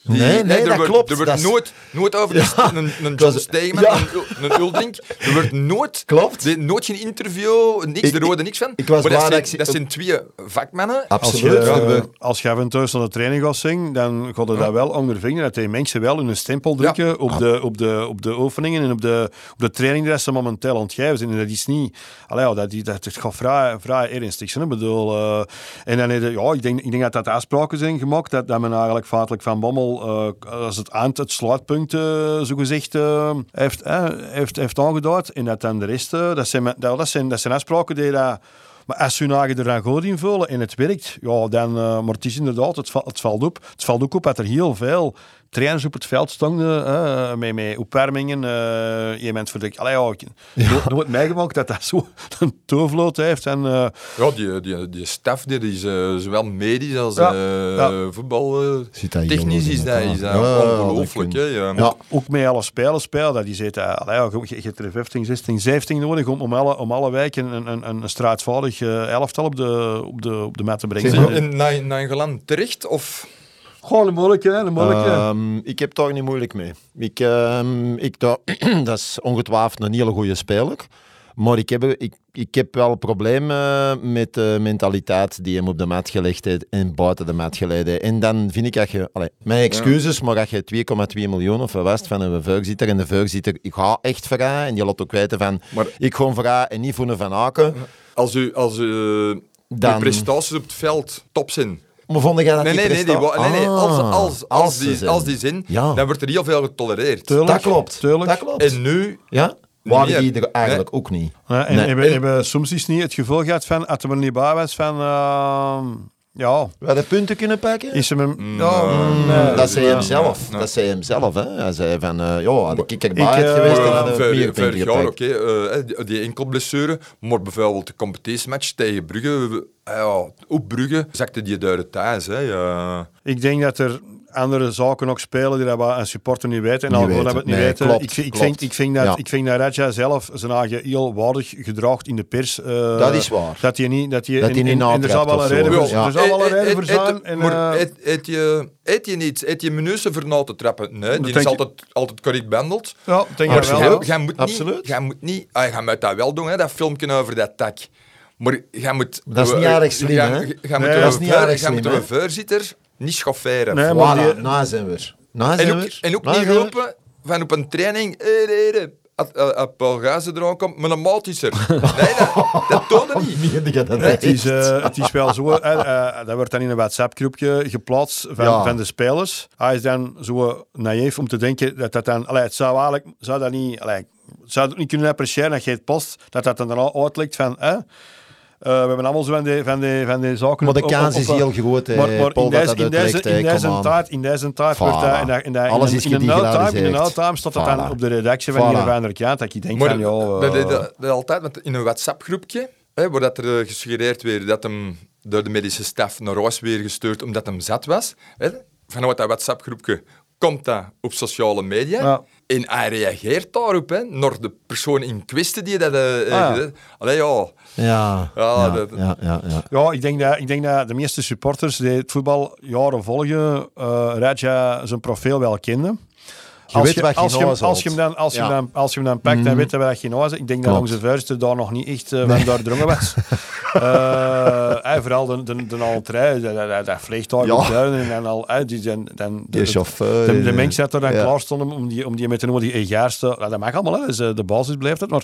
Die- Nee, nee, er dat wordt, klopt. Er wordt Dat nooit, nooit over Ja, een, een, dat John ja. een, een Uldrink, er wordt nooit, Klopt. nooit geen interview, niks, Ik- er hoorde niks van. ik was maar dat zijn, dat ik- dat zijn twee vakmannen. als Absoluut. je, als je en toe naar de training gaat zien, dan gaat je dat wel ondervinden dat die mensen wel hun stempel drukken op, de, op, de, op de oefeningen en op de, op de training die ze momenteel aan het geven zijn. En dat is niet... Allee, dat, dat, dat gaat vrij, vrij ernstig zijn. Ik bedoel, eh, en dan, je- ja, ik denk, ik denk dat dat afspraken zijn gemaakt, dat, dat men eigenlijk feitelijk Van Bommel, eh, als het aan het sluitpunt, eh zogezegd, eh, heeft, heeft, heeft aangeduid. En dat dan de rest, dat, zijn, dat, zijn, dat zijn afspraken die dat... Maar als je er dan goed in vullen en het werkt, ja, dan... eh, maar het is inderdaad, het, va- het valt op. Het valt ook op dat er heel veel trainers op het veld stonden, eh, met, met opwarmingen. eh iemand voor de... Allee, ja, ik nooit, nooit meegemaakt dat dat zo een toevloot heeft. En, eh, Ja, die, die, die staf, die is zowel medisch als Ja, eh, ja. voetbal... Zit technisch is dat, in is dat. Ja, ongelooflijk. hè, ja. Ja, ook met alle spelers spelen, dat die zitten, allee, ja, je, je hebt er 15, 16, 17 nodig om, om, alle, om alle wijken een, een, een, een straatvaardig elftal op de, op de, op de mat te brengen. En naar, naar Geland terecht? Of... Gewoon een moeilijke, hè, een moeilijke. Ehm, ik heb daar niet moeilijk mee. Ik, ehm, ik, dat, dat is ongetwijfeld een hele goede speler. Maar ik heb, ik, ik heb wel problemen met de mentaliteit die hem op de mat gelegd heeft en buiten de mat geleid heeft. En dan vind ik dat je... Allee, mijn excuses, maar dat je 2,2 miljoen of wat van een voorzitter en de voorzitter, ik ga echt voor haar, en je laat ook weten van, Maar- ik ga voor haar en niet voor een Van Aken. Als u, als u Dan- uw prestaties op het veld top zijn. Maar vond jij dat Nee, die nee, nee, die, nee, nee. Als, Ah, als, als, die, als die zin, Ja. dan wordt er heel veel getolereerd. Tuurlijk. Dat klopt, Tuurlijk. dat klopt. En nu, ja? Waren die er eigenlijk ook niet. Ja, en Nee. hebben, hebben soms is niet het gevoel gehad van, als er niet bij was, van, ehm, ja, We hadden punten kunnen pakken? is hem... Mm, ja, nee. nee. dat zei hem zelf. Dat zei hem zelf. Hè. Hij zei van, eh ja, had ik erbij Ik, uit eh, geweest, dan Ja, hadden we Ver- meer punten jaar, gepakt. oké, eh, die, die enkelblessure, maar bijvoorbeeld de competitiematch tegen Brugge, eh, ja, op Brugge zakte die duiden thuis. Hè, ja. Ik denk dat er andere zaken ook spelen die dat we een supporter niet weten. En Niet al weten. we het niet Nee, weten. klopt, ik, vind- ik, klopt. vind, ik, vind dat, Ja. ik vind dat Raja zelf zijn eigen heel waardig gedraagt in de pers. eh, Dat is waar. Dat hij niet... Dat hij, Dat en- hij niet en- en er zal wel een reden voor, Ja. er zal wel een Eet- reden voor zijn. En, maar eh, eet, eet je, eet je niet, eet je menussen voor na te trappen? Nee, die is altijd, altijd correct behandeld. ja, denk Maar dat wel. jij, moet niet, Absoluut. jij moet niet, ah, jij moet dat wel doen, hè, dat filmpje over dat tak. Maar jij moet... Dat is niet eh, erg slim, hè? jij moet een is niet schofferen. Nee, maar Voilà, die- na zijn we er. Na zijn En we ook, er. en ook Na niet zijn we roepen van op een training, hé, hé, hé, als- als- als Paul Gazen er aankomt, met een maat is er. Nee, dat, dat toonde niet. Het is, eh, het is wel zo, hè, eh, dat wordt dan in een WhatsApp-groepje geplaatst van, Ja. van de spelers. Hij is dan zo naïef om te denken dat dat dan... Allee, het zou eigenlijk... Zou dat niet... Allee, zou het niet kunnen appreciëren dat je het post, dat dat dan al uitlekt van... hè, eh, we hebben allemaal zo van die, van die, van die zaken... Maar de kans is heel groot, hè, Maar, maar Paul, in dat deze, dat in deze, in deze come on. tijd, in deze tijd wordt dat... In, in, Alles in, is in, in een gedigitaliseerd. no-time staat dat dan op de redactie van die van Kant, dat ik denk Maar van, ja... dat, eh, dat, dat, dat altijd met, in een WhatsApp-groepje, hè, waar dat er eh, gesuggereerd werd dat hem door de medische staf naar huis weer gestuurd omdat hem zat was. Hè. Vanuit dat WhatsApp-groepje komt dat op sociale media. Ja. En hij reageert daarop, hè, naar de persoon in kwestie die dat... eh, eh, ja. Allee, ja. Ja, Ja, ja, dat- ja, ja, ja. Ja, ik denk, dat, ik denk dat de meeste supporters die het voetbal jaren volgen, eh Raja zijn profiel wel kenden. Je weet wat je als, je, nou hem- als, je hem dan, als, je Ja. dan, als je hem dan pakt, dan weet je wat je nou is. Ik denk dat onze vuisten daar nog niet echt uh, van doordrongen was. Eh, eh, vooral de, de, de entree, dat, dat, dat vliegtuig Ja. en dan al, eh, die zijn, dan, de, Die chauffeur. de, de mensen dat er dan ja. klaar stonden om die, om die met de egaarste, nou, dat mag allemaal, hè, dus, de basis blijft het, maar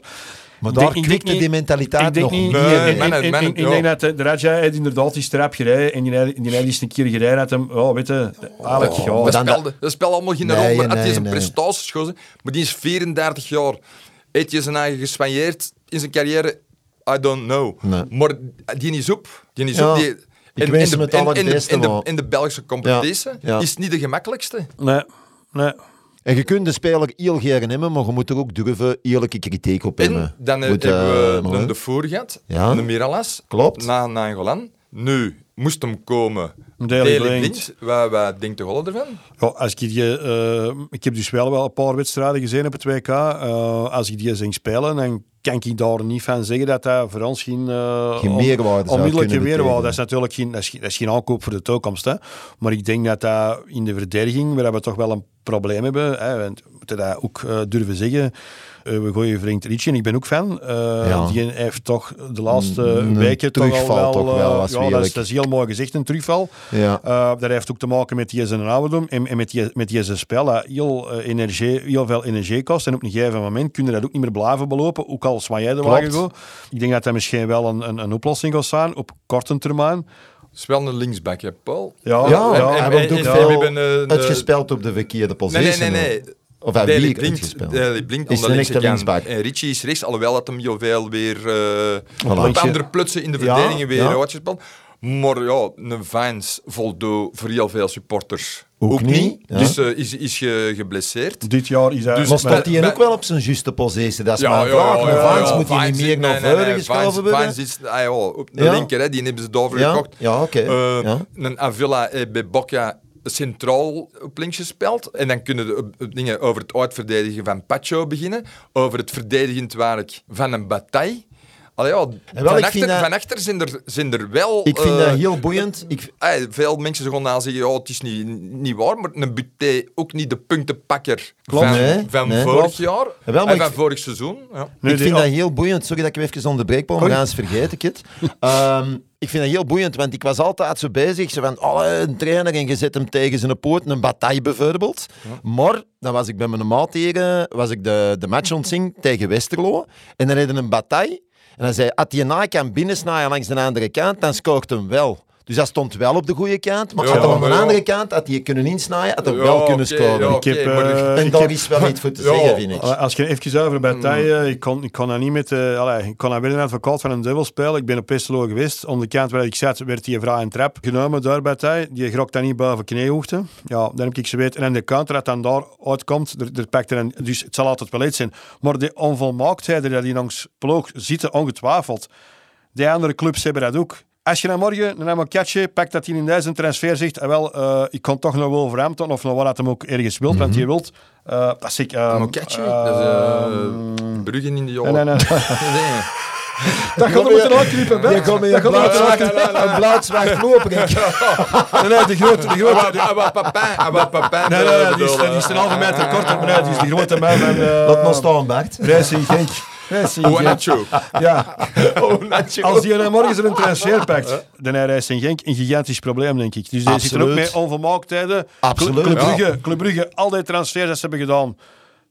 Maar ik daar denk- ik denk klikte niet- die mentaliteit nog niet. ik- denk dat de, de Raja heeft inderdaad die strap gereden en die die heeft eens een keer gereden dat hem, oh, weet je, eigenlijk, Oh, ja, dat, dan- speelde, dat speelt allemaal geen Nee, rol, maar nee, het is een nee. prestatie, maar die is 34 jaar. Heeft je zijn eigen gespanjeerd in zijn carrière? I don't know. Nee. Maar die is op. Die is Ja. op. Die, Ik wens hem het in, in, de, allerbeste, in, de, maar- in de Belgische competitie Ja, ja. is het niet de gemakkelijkste. nee, nee. En je kunt de speler heel graag hebben, maar je moet er ook durven eerlijke kritiek op hebben. En dan Moet, hebben we eh, maar, een de voor gehad, Ja. een Miralas, Klopt. na Nangolan. Nu moest hem komen. Blind. Wat, wat denkt de Holle ervan? Ja, als ik, die, eh, ik heb dus wel wel een paar wedstrijden gezien op het WK. Eh, als ik die zag spelen, dan kan ik daar niet van zeggen dat dat voor ons geen, eh, Geen meerwaarde zou onmiddellijke meerwaarde. Dat is natuurlijk geen, dat is, geen- dat is geen aankoop voor de toekomst. Hè. Maar ik denk dat dat in de verdediging, waar we toch wel een probleem hebben, hè, want we moeten dat ook durven zeggen. Eh, we gooien vriend Richie en ik ben ook fan. Eh, Ja. Die heeft toch de laatste Een weken toch wel... toch eh, wel, als ja, dat, is, eerlijk. dat is heel mooi gezegd, een terugval. Ja. Uh, dat heeft ook te maken met die zijn ouderdom en, en met, die, met die zijn spel dat heel, eh, energie, heel veel energie kost. En op een gegeven moment kun je dat ook niet meer blijven belopen, ook al zwaai jij de wagen go. Ik denk dat dat misschien wel een, een, een oplossing gaat zijn op korte termijn. Het is wel een linksback, hè, Paul? Ja, Ja, ja, hij en- wordt en- ook en- veel hebben, eh, uitgespeeld op de verkeerde Nee, positie. nee, nee. nee. Of hij Daley wie Blind, uitgespeeld. Daley Blind Is een echte linksback. En Richie is rechts, alhoewel dat hem heel veel weer eh op Linkse- andere plutsen in de Ja, verdediging weer ja. uitgespeeld. Maar ja, een Vines voldoet voor heel veel supporters Ook ook, niet, niet. ja. Dus eh, is, is je geblesseerd. Dit jaar is hij... Dus staat hij ook wel op zijn juiste positie? Dat is mijn ja, vraag. ja, Maar ja, Vines ja, moet hij niet meer naar voren geschoven worden? Vines is ah, op de Ja. linker, hè, die hebben ze daarvoor Ja, gekocht. ja, oké. Eh, Ja. Een Avila eh, bij Bocca centraal op links gespeeld. En dan kunnen de dingen over het uitverdedigen van Pacho beginnen. Over het verdedigend werk van een Bataille. Allee, ja, wel, van, ik achter, vind dat- van achter zijn er, zijn er wel... Ik vind eh, dat heel boeiend. Ik, eh, veel mensen gaan dan zeggen, ja, het is niet, niet waar, maar een Buté ook niet de puntenpakker Klopt. van, Nee, van nee. vorig Klopt. jaar. Wel, maar en ik- van vorig seizoen. Ja. Nee, ik die- vind dat heel boeiend. Sorry dat ik je even onderbreek, maar Oei. anders vergeet ik het. Ehm, ik vind dat heel boeiend, want ik was altijd zo bezig. Zo van, oh, een trainer en je zet hem tegen zijn poot, een bataille bijvoorbeeld. Maar dan was ik bij mijn maat hier, eh, was ik de, de match ontzien tegen Westerlo. En dan hadden een bataille. En dan zei hij, als die na kan binnensnijden langs de andere kant, dan scoort hem wel. Dus dat stond wel op de goede kant. Maar Ja, had hij aan de andere kant, had hij kunnen insnijden, had hij Ja, wel kunnen scoren. ja, Ik heb, oké, maar eh, En daar is wel iets voor te Ja. zeggen, vind ik. Als je even over bataille, ik kon, ik kon dat niet met... eh allee, ik kon dat weer een advocaat van een duivel spelen. Ik ben op Pestelo geweest. Aan de kant waar ik zat, werd die vrouw en trap genomen door bataille. Die grokt dan niet boven kniehoogte. Ja, dan heb ik ze weten. En aan de counter dat dan daar uitkomt, er, er pakt er een... Dus het zal altijd wel iets zijn. Maar de onvolmaaktheden dat die langs ploeg zitten, ongetwijfeld. Die andere clubs hebben dat ook. Als je dan morgen een Amokatje pakt dat hij in deze transfer zegt, ah, wel, eh, ik kan toch nog wel Wolverhampton of nog wat dat hem ook ergens wilt, want je wilt, eh, dat is ik. Uh, Moketje, dat is uh, Bruggen in de nee, jaren. nee, nee. Nee. Dat gaat er moeten uitknippen, Je Bert. komt met Dat een gaat er moeten blauw- een blauw-zwart lopen. Nee, nee, de grote, de grote. Wat Papin, ah, wat Papin. Nee, nee, nee, die is, die is een halve meter korter, maar nee, die is de grote man van uh, Laat maar staan, Bert. Racing Genk. Oh, Genk. Nacho. Ja, Oh, Nacho. als die dan morgen een transfer pakt, dan heeft Racing Genk een gigantisch probleem, denk ik. Dus die zitten ook Absoluut. met onvermaaktheden. Absoluut. Club Ja. Brugge, Club Brugge, al die transfers dat ze hebben gedaan,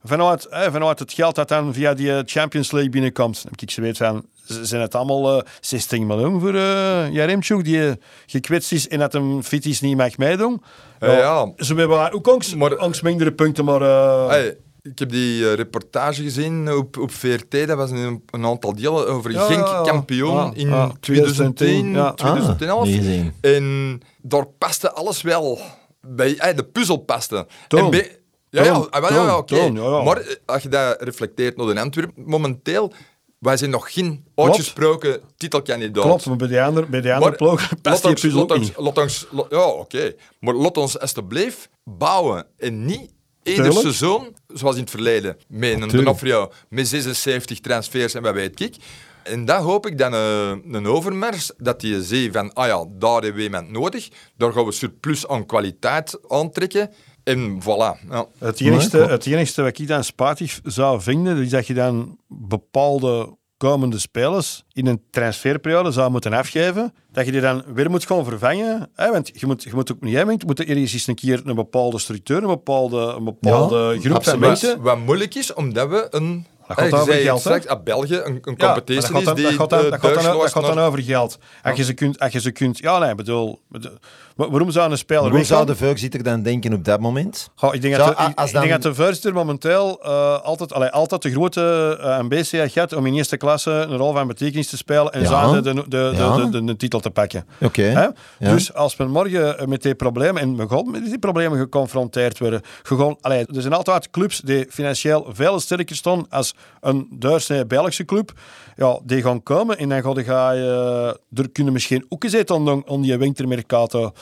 vanuit, hè, vanuit het geld dat dan via die eh, Champions League binnenkomt, dan heb ik ze weet van, zijn het allemaal eh 16 miljoen voor uh, Jaremchuk, die eh, gekwetst is en dat hem fit is niet mag meedoen. Ja, ja. Ze hebben ook angst, Maar- mindere punten, maar... eh, Hey, ik heb die eh, reportage gezien op, op VRT, dat was een, een aantal delen over Ja, Genk kampioen Ah, in ah, 2010, ja. 2011. Ah. En daar paste alles wel bij. Hey, de puzzel paste. Toon. En bij- ja, ja, Toon, ah, wel, ja, ja, toon, oké. Maar eh, als je dat reflecteert naar de Antwerpen, momenteel, wij zijn nog geen uitgesproken titelkandidaat. Klopt, maar bij die andere, bij die andere ploeg past die puzzel laat ons- niet. laat ons- Ja, oké. Maar laat ons alsjeblieft bouwen en niet ieder seizoen, zoals in het verleden, met een. Donofrio, met 76 transfers en wat weet ik. En dat hoop ik dan een, een overmars, dat die ziet van, ah ja, daar hebben we iemand nodig, daar gaan we surplus aan kwaliteit aantrekken. En voilà. Ja. Het enigste, het enigste wat ik dan spijtig zou vinden, is dat je dan bepaalde komende spelers in een transferperiode zou moeten afgeven, dat je die dan weer moet gaan vervangen. Hè? Want je moet, je moet ook niet hebben, je moet er ergens eens een keer een bepaalde structuur, een bepaalde, een bepaalde Ja, groep van mensen. Wat moeilijk is, omdat we een... Dat gaat eh, over geld, straks, hè? ah, België een, een Ja, competitie dat gaat dan, die dat dan, dat gaat dan, dat gaat dan over geld. Als je ze kunt, als je ze kunt, ja, nee, bedoel, bedoel, wa- waarom zou een speler Hoe zou de voorzitter dan denken op dat moment? Goh, ik denk, Zou- dat de, ik, als ik denk dan- dat de voorzitter momenteel eh, altijd, allee, altijd de grote eh, ambitie heeft om in eerste klasse een rol van betekenis te spelen en Ja. zo de, de, de, de, Ja. de, de- de titel te pakken. Oké. Ja. Dus als we morgen met die problemen, en we gaan met die problemen geconfronteerd worden, gewoon, allee, er zijn altijd clubs die financieel veel sterker staan als een Duitse Belgische club. Ja, die gaan komen en dan ga je, er kunnen misschien ook eens aan aan die wintermercato.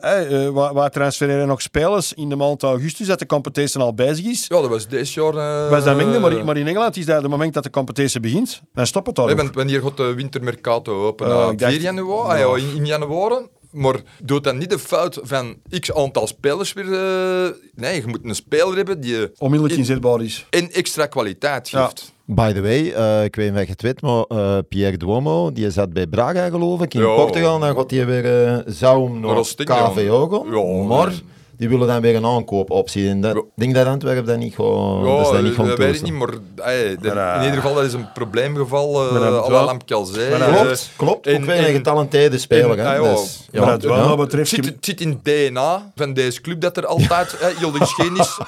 Hey, eh, waar, waar transfereren nog spelers in de maand augustus dat de competitie al bezig is? Ja, dat was dit jaar... eh, Was dat minder, maar, maar in Engeland is dat het moment dat de competitie begint, dan stopt het al. Nee, want wanneer gaat de wintermercato open? Eh, Uh, ik dacht- 4 januari? Ah, ja, in, in januari. Maar doe dan niet de fout van x aantal spelers weer... eh, nee, je moet een speler hebben die Onmiddellijk in- inzetbaar is. en extra kwaliteit Ja. geeft. By the way, eh, ik weet niet of je het weet, maar eh, Pierre Duomo, die zat bij Braga geloof ik, in Ja. Portugal. Dan gaat hij weer, eh zou naar. KVO gaan. Ja, maar nee. Die willen dan weer een aankoopoptie. En dat, Ja. ik denk dat Antwerpen dat niet gewoon Ja, dat is dat niet gewoon dat weet ik niet, maar ey, dat- Maar, eh, in ieder geval dat is een probleemgeval. Uh, dat- eh, Klopt, klopt. en- ook weer een en- getalenteerde speler. en- hè. ah, ja, maar ja. wat Het betreft... zit, het zit in het DNA van deze club dat er altijd hè, heel geschiedenis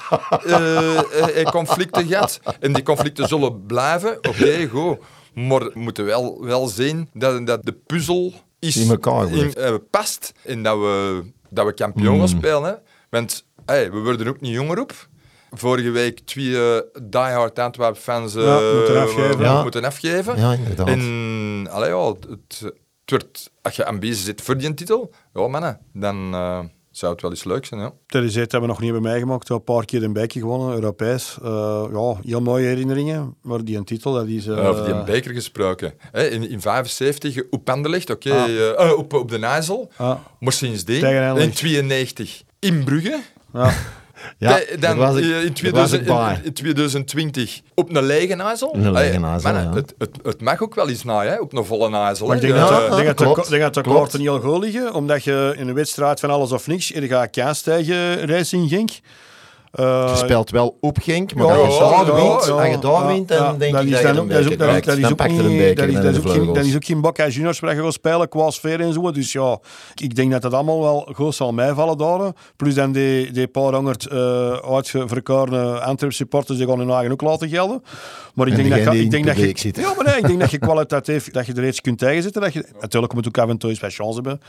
eh, eh, conflicten gaat. En die conflicten zullen blijven. Oké, goed. Maar we moeten wel, wel zien dat, dat de puzzel is In elkaar eh, past. En dat we, dat we kampioen gaan Hmm. spelen. Hè. Want hey, we worden ook niet jonger op. Vorige week twee eh, diehard Antwerp fans eh, Ja, moeten afgeven. Ja. moeten afgeven. Ja, inderdaad. En allee, ja, het, het, het wordt, als je ambitie zit voor die titel, ja mannen, dan eh zou het wel eens leuk zijn, ja. TDZ hebben we nog niet bij mij gemaakt. Een paar keer een beker gewonnen, Europees. Uh, ja, heel mooie herinneringen. Maar die een titel, dat is... Uh... over die een beker gesproken. Hè, in, in 75 op Anderlecht, oké, okay, ah. uh, op, op de Nijzel. Ah. Maar sindsdien, in 92 in Brugge. Ja. Ja, dan ik, in, 2000, in, 2020 op een lege nazel. Een lege nazel, ja. het, het, het, mag ook wel eens naaien, op een volle nazel. Ik denk, dat, denk, dat, denk dat de al goed liggen, omdat je in een wedstrijd van alles of niks, je gaat kaas tegen Racing Genk. Je speelt wel op Genk, maar als je daar wint, ja, als je daar wint, dan denk ik dat je een beker krijgt. Dan pakt een beker Dat is ook geen, dat is ook geen Bakka Juniors waar je gaat spelen qua sfeer en zo. Dus ja, ik denk dat dat allemaal wel goed zal meevallen daar. Plus dan die, die paar honderd uh, uitverkorene Antwerp supporters, die gaan hun eigen ook laten gelden. Maar ik denk, dat, ik denk dat je... Ja, maar nee, ik denk dat je kwalitatief, dat je er iets kunt tegenzetten. Dat je, natuurlijk moet ook af en toe eens wat chance hebben.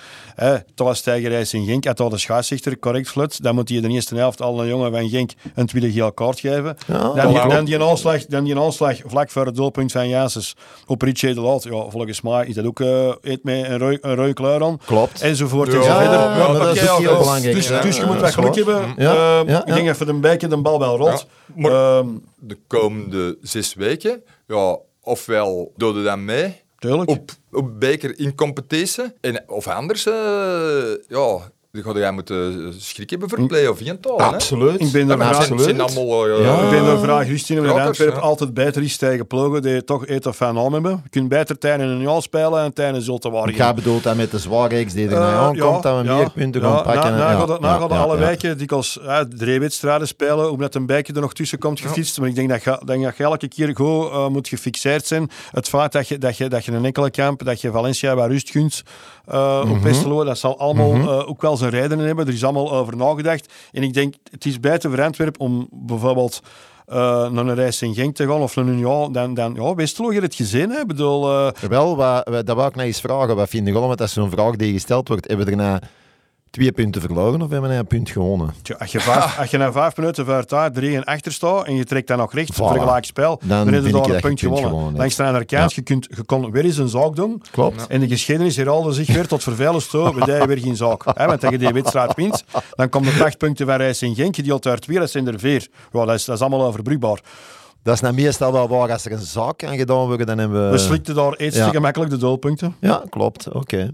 Thomas Tijgerijs in Genk, als de schaatszichter correct flut, dan moet je de eerste helft al een jongen van Genk een tweede geel kaart geven. Ja, dan, die, dan, die aanslag, dan die aanslag vlak voor het doelpunt van Janssens op Richie de Laat. Ja, volgens mij is dat ook uh, met een rode, een rode kleur aan. Klopt. Enzovoort. Ja, enzovoort. Ja, ja, dat is heel belangrijk. Dus, dus je moet wat geluk hebben. Uh, ik denk even een beetje de bal wel rot. Maar uh, de komende zes weken, ja, ofwel doden dan mee... Tuurlijk. Op, op beker in competitie. En, of anders, uh, ja, dan ga jij moeten schrik hebben voor play of in taal. Absoluut. Ik ben er graag, zijn allemaal, uh, ja. Ik ben er vraag Justine met Antwerp ja. altijd beter is tegen ploegen die toch eten van aan hebben. Je kunt beter tijdens een jaar spelen en tijdens Zulte waren. Ik bedoeld dat met de zwaarreeks die er uh, aankomt, dat we ja, meer punten gaan pakken. Na, na, na, na alle wijken dikwijls uh, drie wedstrijden spelen, omdat een bijke er nog tussen komt gefietst. Maar ik denk dat je, denk dat je elke keer goed uh, moet gefixeerd zijn. Het feit dat je, dat je, dat je een enkele kamp, dat je Valencia waar rust gunt uh, mm -hmm. op Westerlo, dat zal allemaal mm -hmm. ook wel zijn redenen hebben. Er is allemaal over nagedacht. En ik denk, het is beter voor Antwerpen om bijvoorbeeld uh, naar een reis in Genk te gaan of naar een dan, dan ja, Westerlo, je het gezien. Hè? Bedoel, uh... Wel, wat, dat wou ik nog eens vragen. Wat vind je allemaal dat zo'n vraag die gesteld wordt? Hebben we daarna twee punten verloren of hebben we een punt gewonnen? Tja, als, je vijf, als je na vijf minuten voor daar drie en achter staat en je trekt dan nog recht, voilà. vergelijk spel, dan, dan heb je daar een punt gewonnen. gewonnen Langs de andere kant, ja. je, kunt, je kon weer eens een zaak doen. Klopt. En de geschiedenis herhaalde zich weer tot vervelens toe, we deden weer geen zaak. He, want tegen die wedstrijd wint, dan komt er acht punten van Rijs in Genk, die uit weer, dat zijn er vier. Ja, dat, is, dat is allemaal overbrugbaar. Dat is nou meestal wel waar als er een zaak aan gedaan wordt, dan hebben we... We slikten daar iets ja. gemakkelijk de doelpunten. Ja, klopt. Oké. Okay.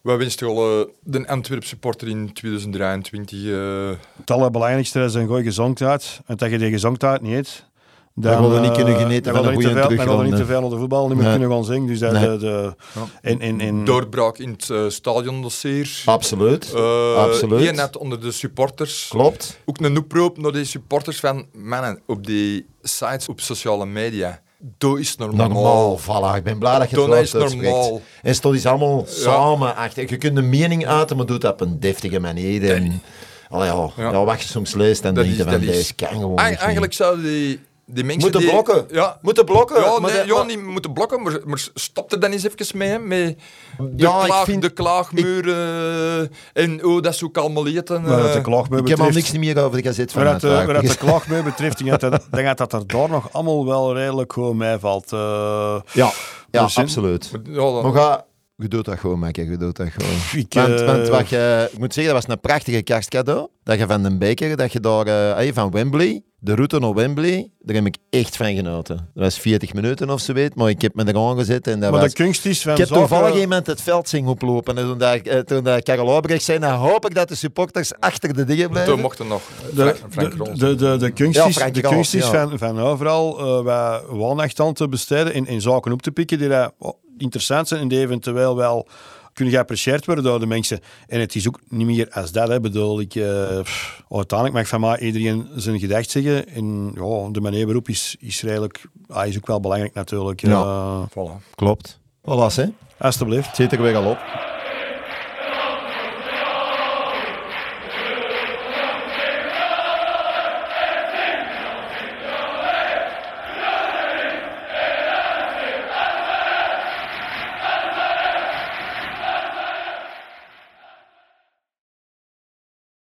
Wat wenst je al uh, de Antwerp supporter in 2023? Uh... Het allerbelangrijkste is een goede gezondheid. En dat je die gezondheid niet hebt, dan, we niet kunnen genieten van een goede terug. Dan willen we niet te veel naar de voetbal, niet meer nee. kunnen gaan zingen. Dus dat, nee. de, de, ja. in, in, in... Doorbraak in het uh, stadiondossier. Absoluut. Uh, Absoluut. Hier net onder de supporters. Klopt. Ook een oproep naar de supporters van mannen op die sites op sociale media. Dat is normaal. Normaal, voilà. Ik ben blij dat je het woord normaal. En het is allemaal ja. samen achter. Je kunt een mening uiten, maar doe dat op een deftige manier. En, allee, ja, ja. wat je soms leest, dan denk je van, deze kan gewoon Eigenlijk zouden die die mensen moeten die, blokken. Ja. Moeten blokken. Ja, nee, ja, niet moeten blokken, maar, maar stop er dan eens even mee. Hè, met de, ja, klaag, vind, de klaagmuren ik, en oh, dat is ook allemaal eten. Uh, de klaagmuur ik heb al niks meer over de gazet van Waar dat, de, de klaagmuur betreft, denk ik dat, dat er daar nog allemaal wel redelijk gewoon meevalt. Uh, ja, ja dus absoluut. Maar, maar ga, je doet dat gewoon, Makker. Je doet dat gewoon. Ik, want, uh... want wat je, ik moet zeggen, dat was een prachtige kerstcadeau. Dat je van den Beker, dat je daar uh, van Wembley, de route naar Wembley, daar heb ik echt van genoten. Dat was 40 minuten of zo weet, maar ik heb me er aangezet. En dat maar was... de kunst is van Ik heb toevallig iemand het veld zien oplopen. En toen, uh, toen dat Karel Albrecht zei, dan hoop ik dat de supporters achter de dingen blijven. Toen mochten nog de, Frank de, de, de, de, kunst is, ja, de kunst is ja. van, van overal uh, wat woonachterstand te besteden in, in zaken op te pikken die dat, oh, interessant zijn en die eventueel wel kunnen geapprecieerd worden door de mensen. En het is ook niet meer als dat. Hè. Bedoel, ik, uh, pff, uiteindelijk mag van mij iedereen zijn gedacht zeggen. En ja, de manier waarop is, is redelijk... Ah, is ook wel belangrijk natuurlijk. Ja, uh, voilà. klopt. Voilà, hè. Alsjeblieft. Het zit er weer al op.